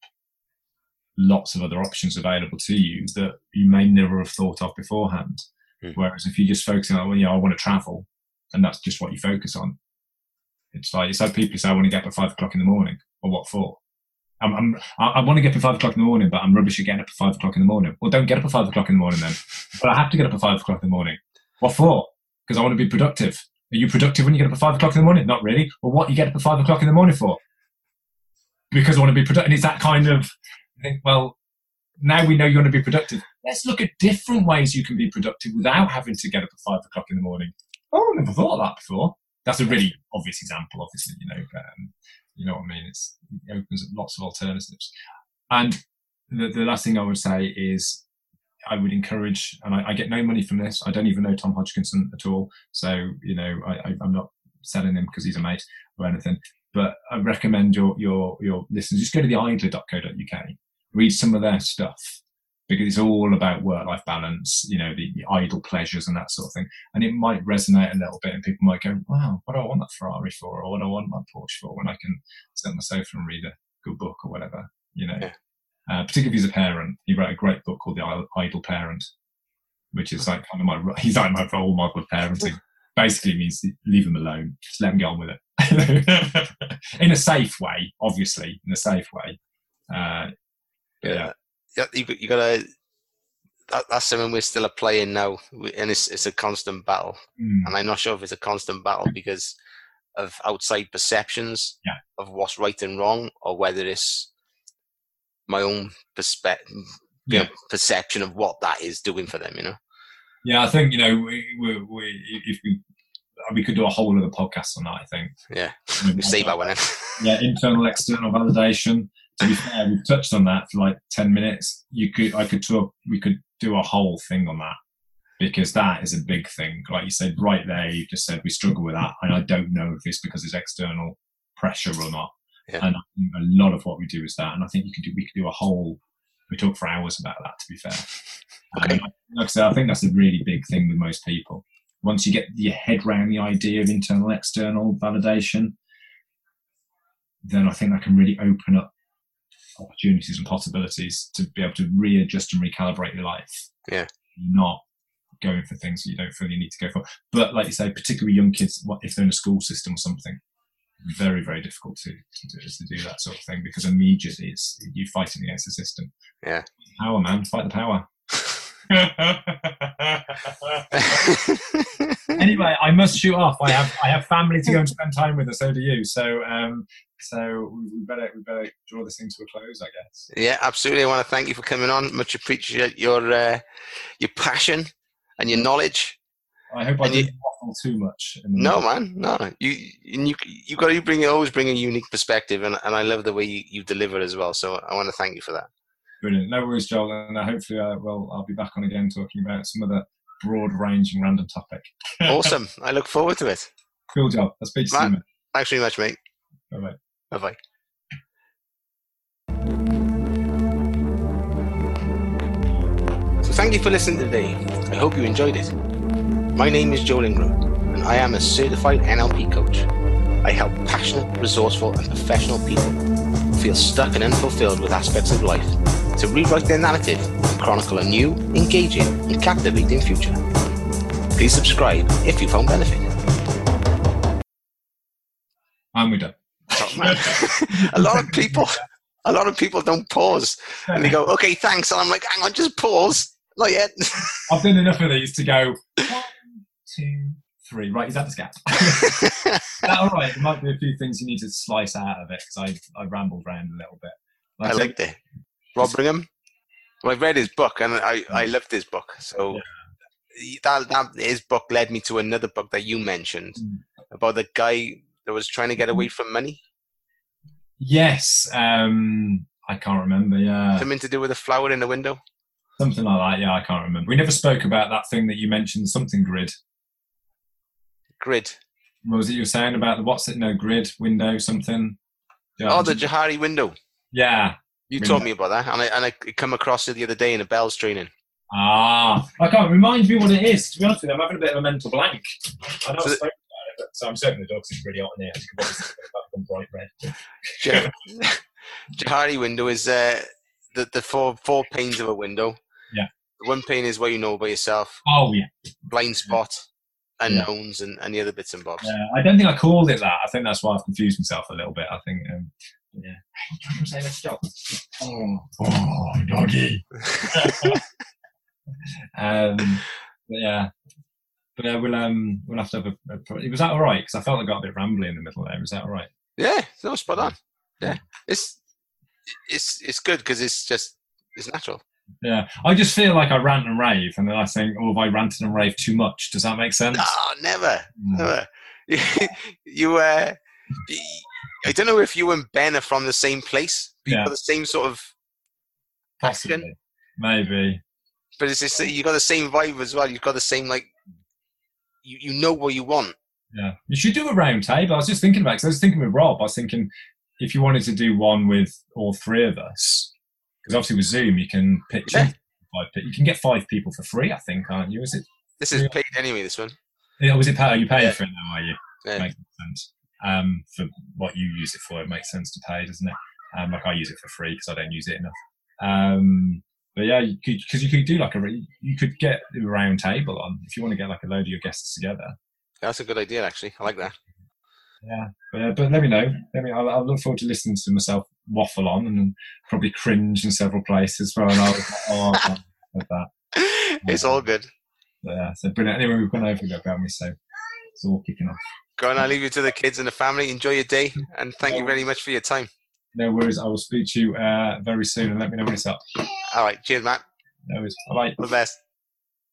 lots of other options available to you that you may never have thought of beforehand. Mm. Whereas if you're just focus on, well, you know, I want to travel, and that's just what you focus on, it's like it's like people say, I want to get up at five o'clock in the morning. Or what for? I'm, I'm, i want to get up at five o'clock in the morning, but I'm rubbish at getting up at five o'clock in the morning. Well, don't get up at five o'clock in the morning then. but I have to get up at five o'clock in the morning. What for? Because I want to be productive. Are you productive when you get up at five o'clock in the morning? Not really. Well, what you get up at five o'clock in the morning for? Because I want to be productive. And it's that kind of, think, well, now we know you want to be productive. Let's look at different ways you can be productive without having to get up at five o'clock in the morning. Oh, I never thought of that before that's a really obvious example. Obviously, you know, um, you know what I mean. It's, it opens up lots of alternatives. And the, the last thing I would say is, I would encourage, and I, I, get no money from this. I don't even know Tom Hodgkinson at all, so you know, I, am not selling him because he's a mate or anything. But I recommend your your your listeners just go to the idler.co.uk, read some of their stuff, because it's all about work-life balance, you know, the, the, idle pleasures and that sort of thing. And it might resonate a little bit, and people might go, "Wow, what do I want that Ferrari for, or what do I want my Porsche for?" When I can sit on the sofa and read a good book or whatever, you know. Yeah. Uh, particularly if he's a parent, he wrote a great book called The Idle Parent, which is like kind of my he's like my role model of parenting. Basically, means leave him alone, just let him get on with it in a safe way, obviously, in a safe way. Uh, yeah you, you got to. That, that's something we're still a playing now, and it's it's a constant battle. Mm. And I'm not sure if it's a constant battle because of outside perceptions yeah. of what's right and wrong, or whether it's my own perspective, yeah. perception of what that is doing for them. You know. Yeah, I think you know we, we, we if we we could do a whole other podcast on that. I think. Yeah, save that one. yeah, internal, external validation to be fair, we touched on that for like ten minutes. You could, I could talk. We could do a whole thing on that because that is a big thing. Like you said, right there, you just said we struggle with that, and I don't know if it's because it's external pressure or not. Yeah. And a lot of what we do is that, and I think you could do. We could do a whole. We talk for hours about that. To be fair, okay. like I said, I think that's a really big thing with most people. Once you get your head around the idea of internal external validation, then I think that can really open up opportunities and possibilities to be able to readjust and recalibrate your life. Yeah. Not going for things that you don't feel you need to go for. But like you say, particularly young kids, if they're in a school system or something, very, very difficult to, to, do, to do that sort of thing because immediately it's you fighting against the system. Yeah. Power, man. Fight the power. anyway, I must shoot off. I have I have family to go and spend time with, and so do you. So um, so we better we better draw this thing to a close, I guess. Yeah, absolutely. I want to thank you for coming on. Much appreciate your uh, your passion and your knowledge. I hope I and didn't you, waffle too much. No, man, no. You you you got to bring always bring a unique perspective, and, and I love the way you, you deliver as well. So I want to thank you for that. Brilliant. No worries, Joel. And uh, hopefully, uh, well, I'll be back on again talking about some other broad-ranging random topic. awesome. I look forward to it. Cool job. I'll speak to you soon. Thanks very much, mate. Bye bye. Bye bye. So thank you for listening today. I hope you enjoyed it. My name is Joel Ingram, and I am a certified NLP coach. I help passionate, resourceful, and professional people feel stuck and unfulfilled with aspects of life to rewrite their narrative and chronicle a new, engaging, and captivating future. Please subscribe if you found benefit. And we're done. Oh, a lot of people, a lot of people don't pause and they go, "Okay, thanks," and I'm like, "Hang on, just pause." Not yet. I've done enough of these to go one, two, three. Right, is that the scat? is all right? There might be a few things you need to slice out of it because I, I rambled around a little bit. I liked it. Rob Brigham. Well, I read his book and I, I loved his book. So Yeah. that, that his book led me to another book that you mentioned Mm. about the guy that was trying to get away from money. Yes, um, I can't remember. Yeah, Something to do with a flower in the window. something like that. Yeah, I can't remember. We never spoke about that thing that you mentioned. Something grid. Grid. What was it you were saying about the what's it? No grid window something. Yeah, Oh, the Johari window. yeah. You Window. told me about that, and I and I come across it the other day in a bells training. Ah, I can't remind me what it is. To be honest with you, I'm having a bit of a mental blank. I know So I spoke about it, but so I'm certain the dogs is really hot in here. As you can probably see, bright red. Jah- Johari window is uh, the the four four panes of a window. Yeah. One pane is what you know by yourself, Oh yeah. blind spot, unknowns, and, and the other bits and bobs. Yeah, I don't think I called it that. I think that's why I've confused myself a little bit. I think, um, yeah. I'm saying let's stop. Oh, oh, doggy. um, but yeah, but yeah, we'll um, we'll have to have a. a was that all right? Because I felt I got a bit rambly in the middle there. Was that all right? Yeah, no, spot on. Yeah, it's it's it's good because it's just it's natural. Yeah, I just feel like I rant and rave, and then I think, oh, have I ranted and raved too much? Does that make sense? No, never, Mm. never. you, uh, y- I don't know if you and Ben are from the same place. but Yeah. the same sort of Possibly, accent, maybe. but it's just, you got the same vibe as well. You've got the same like you you know what you want. Yeah, you should do a round table. I was just thinking about because I was thinking with Rob. I was thinking if you wanted to do one with all three of us, because obviously with Zoom you can pitch Yeah. You can get five people for free, I think, aren't you? Is it? This is paid anyway. This one. Or was it? Pay, are you paying Yeah. for it now? Are you? Yeah. Makes sense. Um, for what you use it for, it makes sense to pay, doesn't it? Um, like I use it for free because I don't use it enough. Um, but yeah, because you could do like a re- you could get a round table on if you want to get like a load of your guests together. That's a good idea, actually. I like that. Yeah, but, uh, but let me know. Let me. I'll, I'll look forward to listening to myself waffle on and probably cringe in several places. Well, and I'll, oh, I that. it's all good. But, yeah, so brilliant. Anyway, we've gone over that, haven't we? So it's all kicking off. Go on, I'll leave you to the kids and the family. Enjoy your day, and thank you very much for your time. No worries. I will speak to you uh, very soon and let me know when it's up. All right, cheers, Matt. No worries. Bye. The best.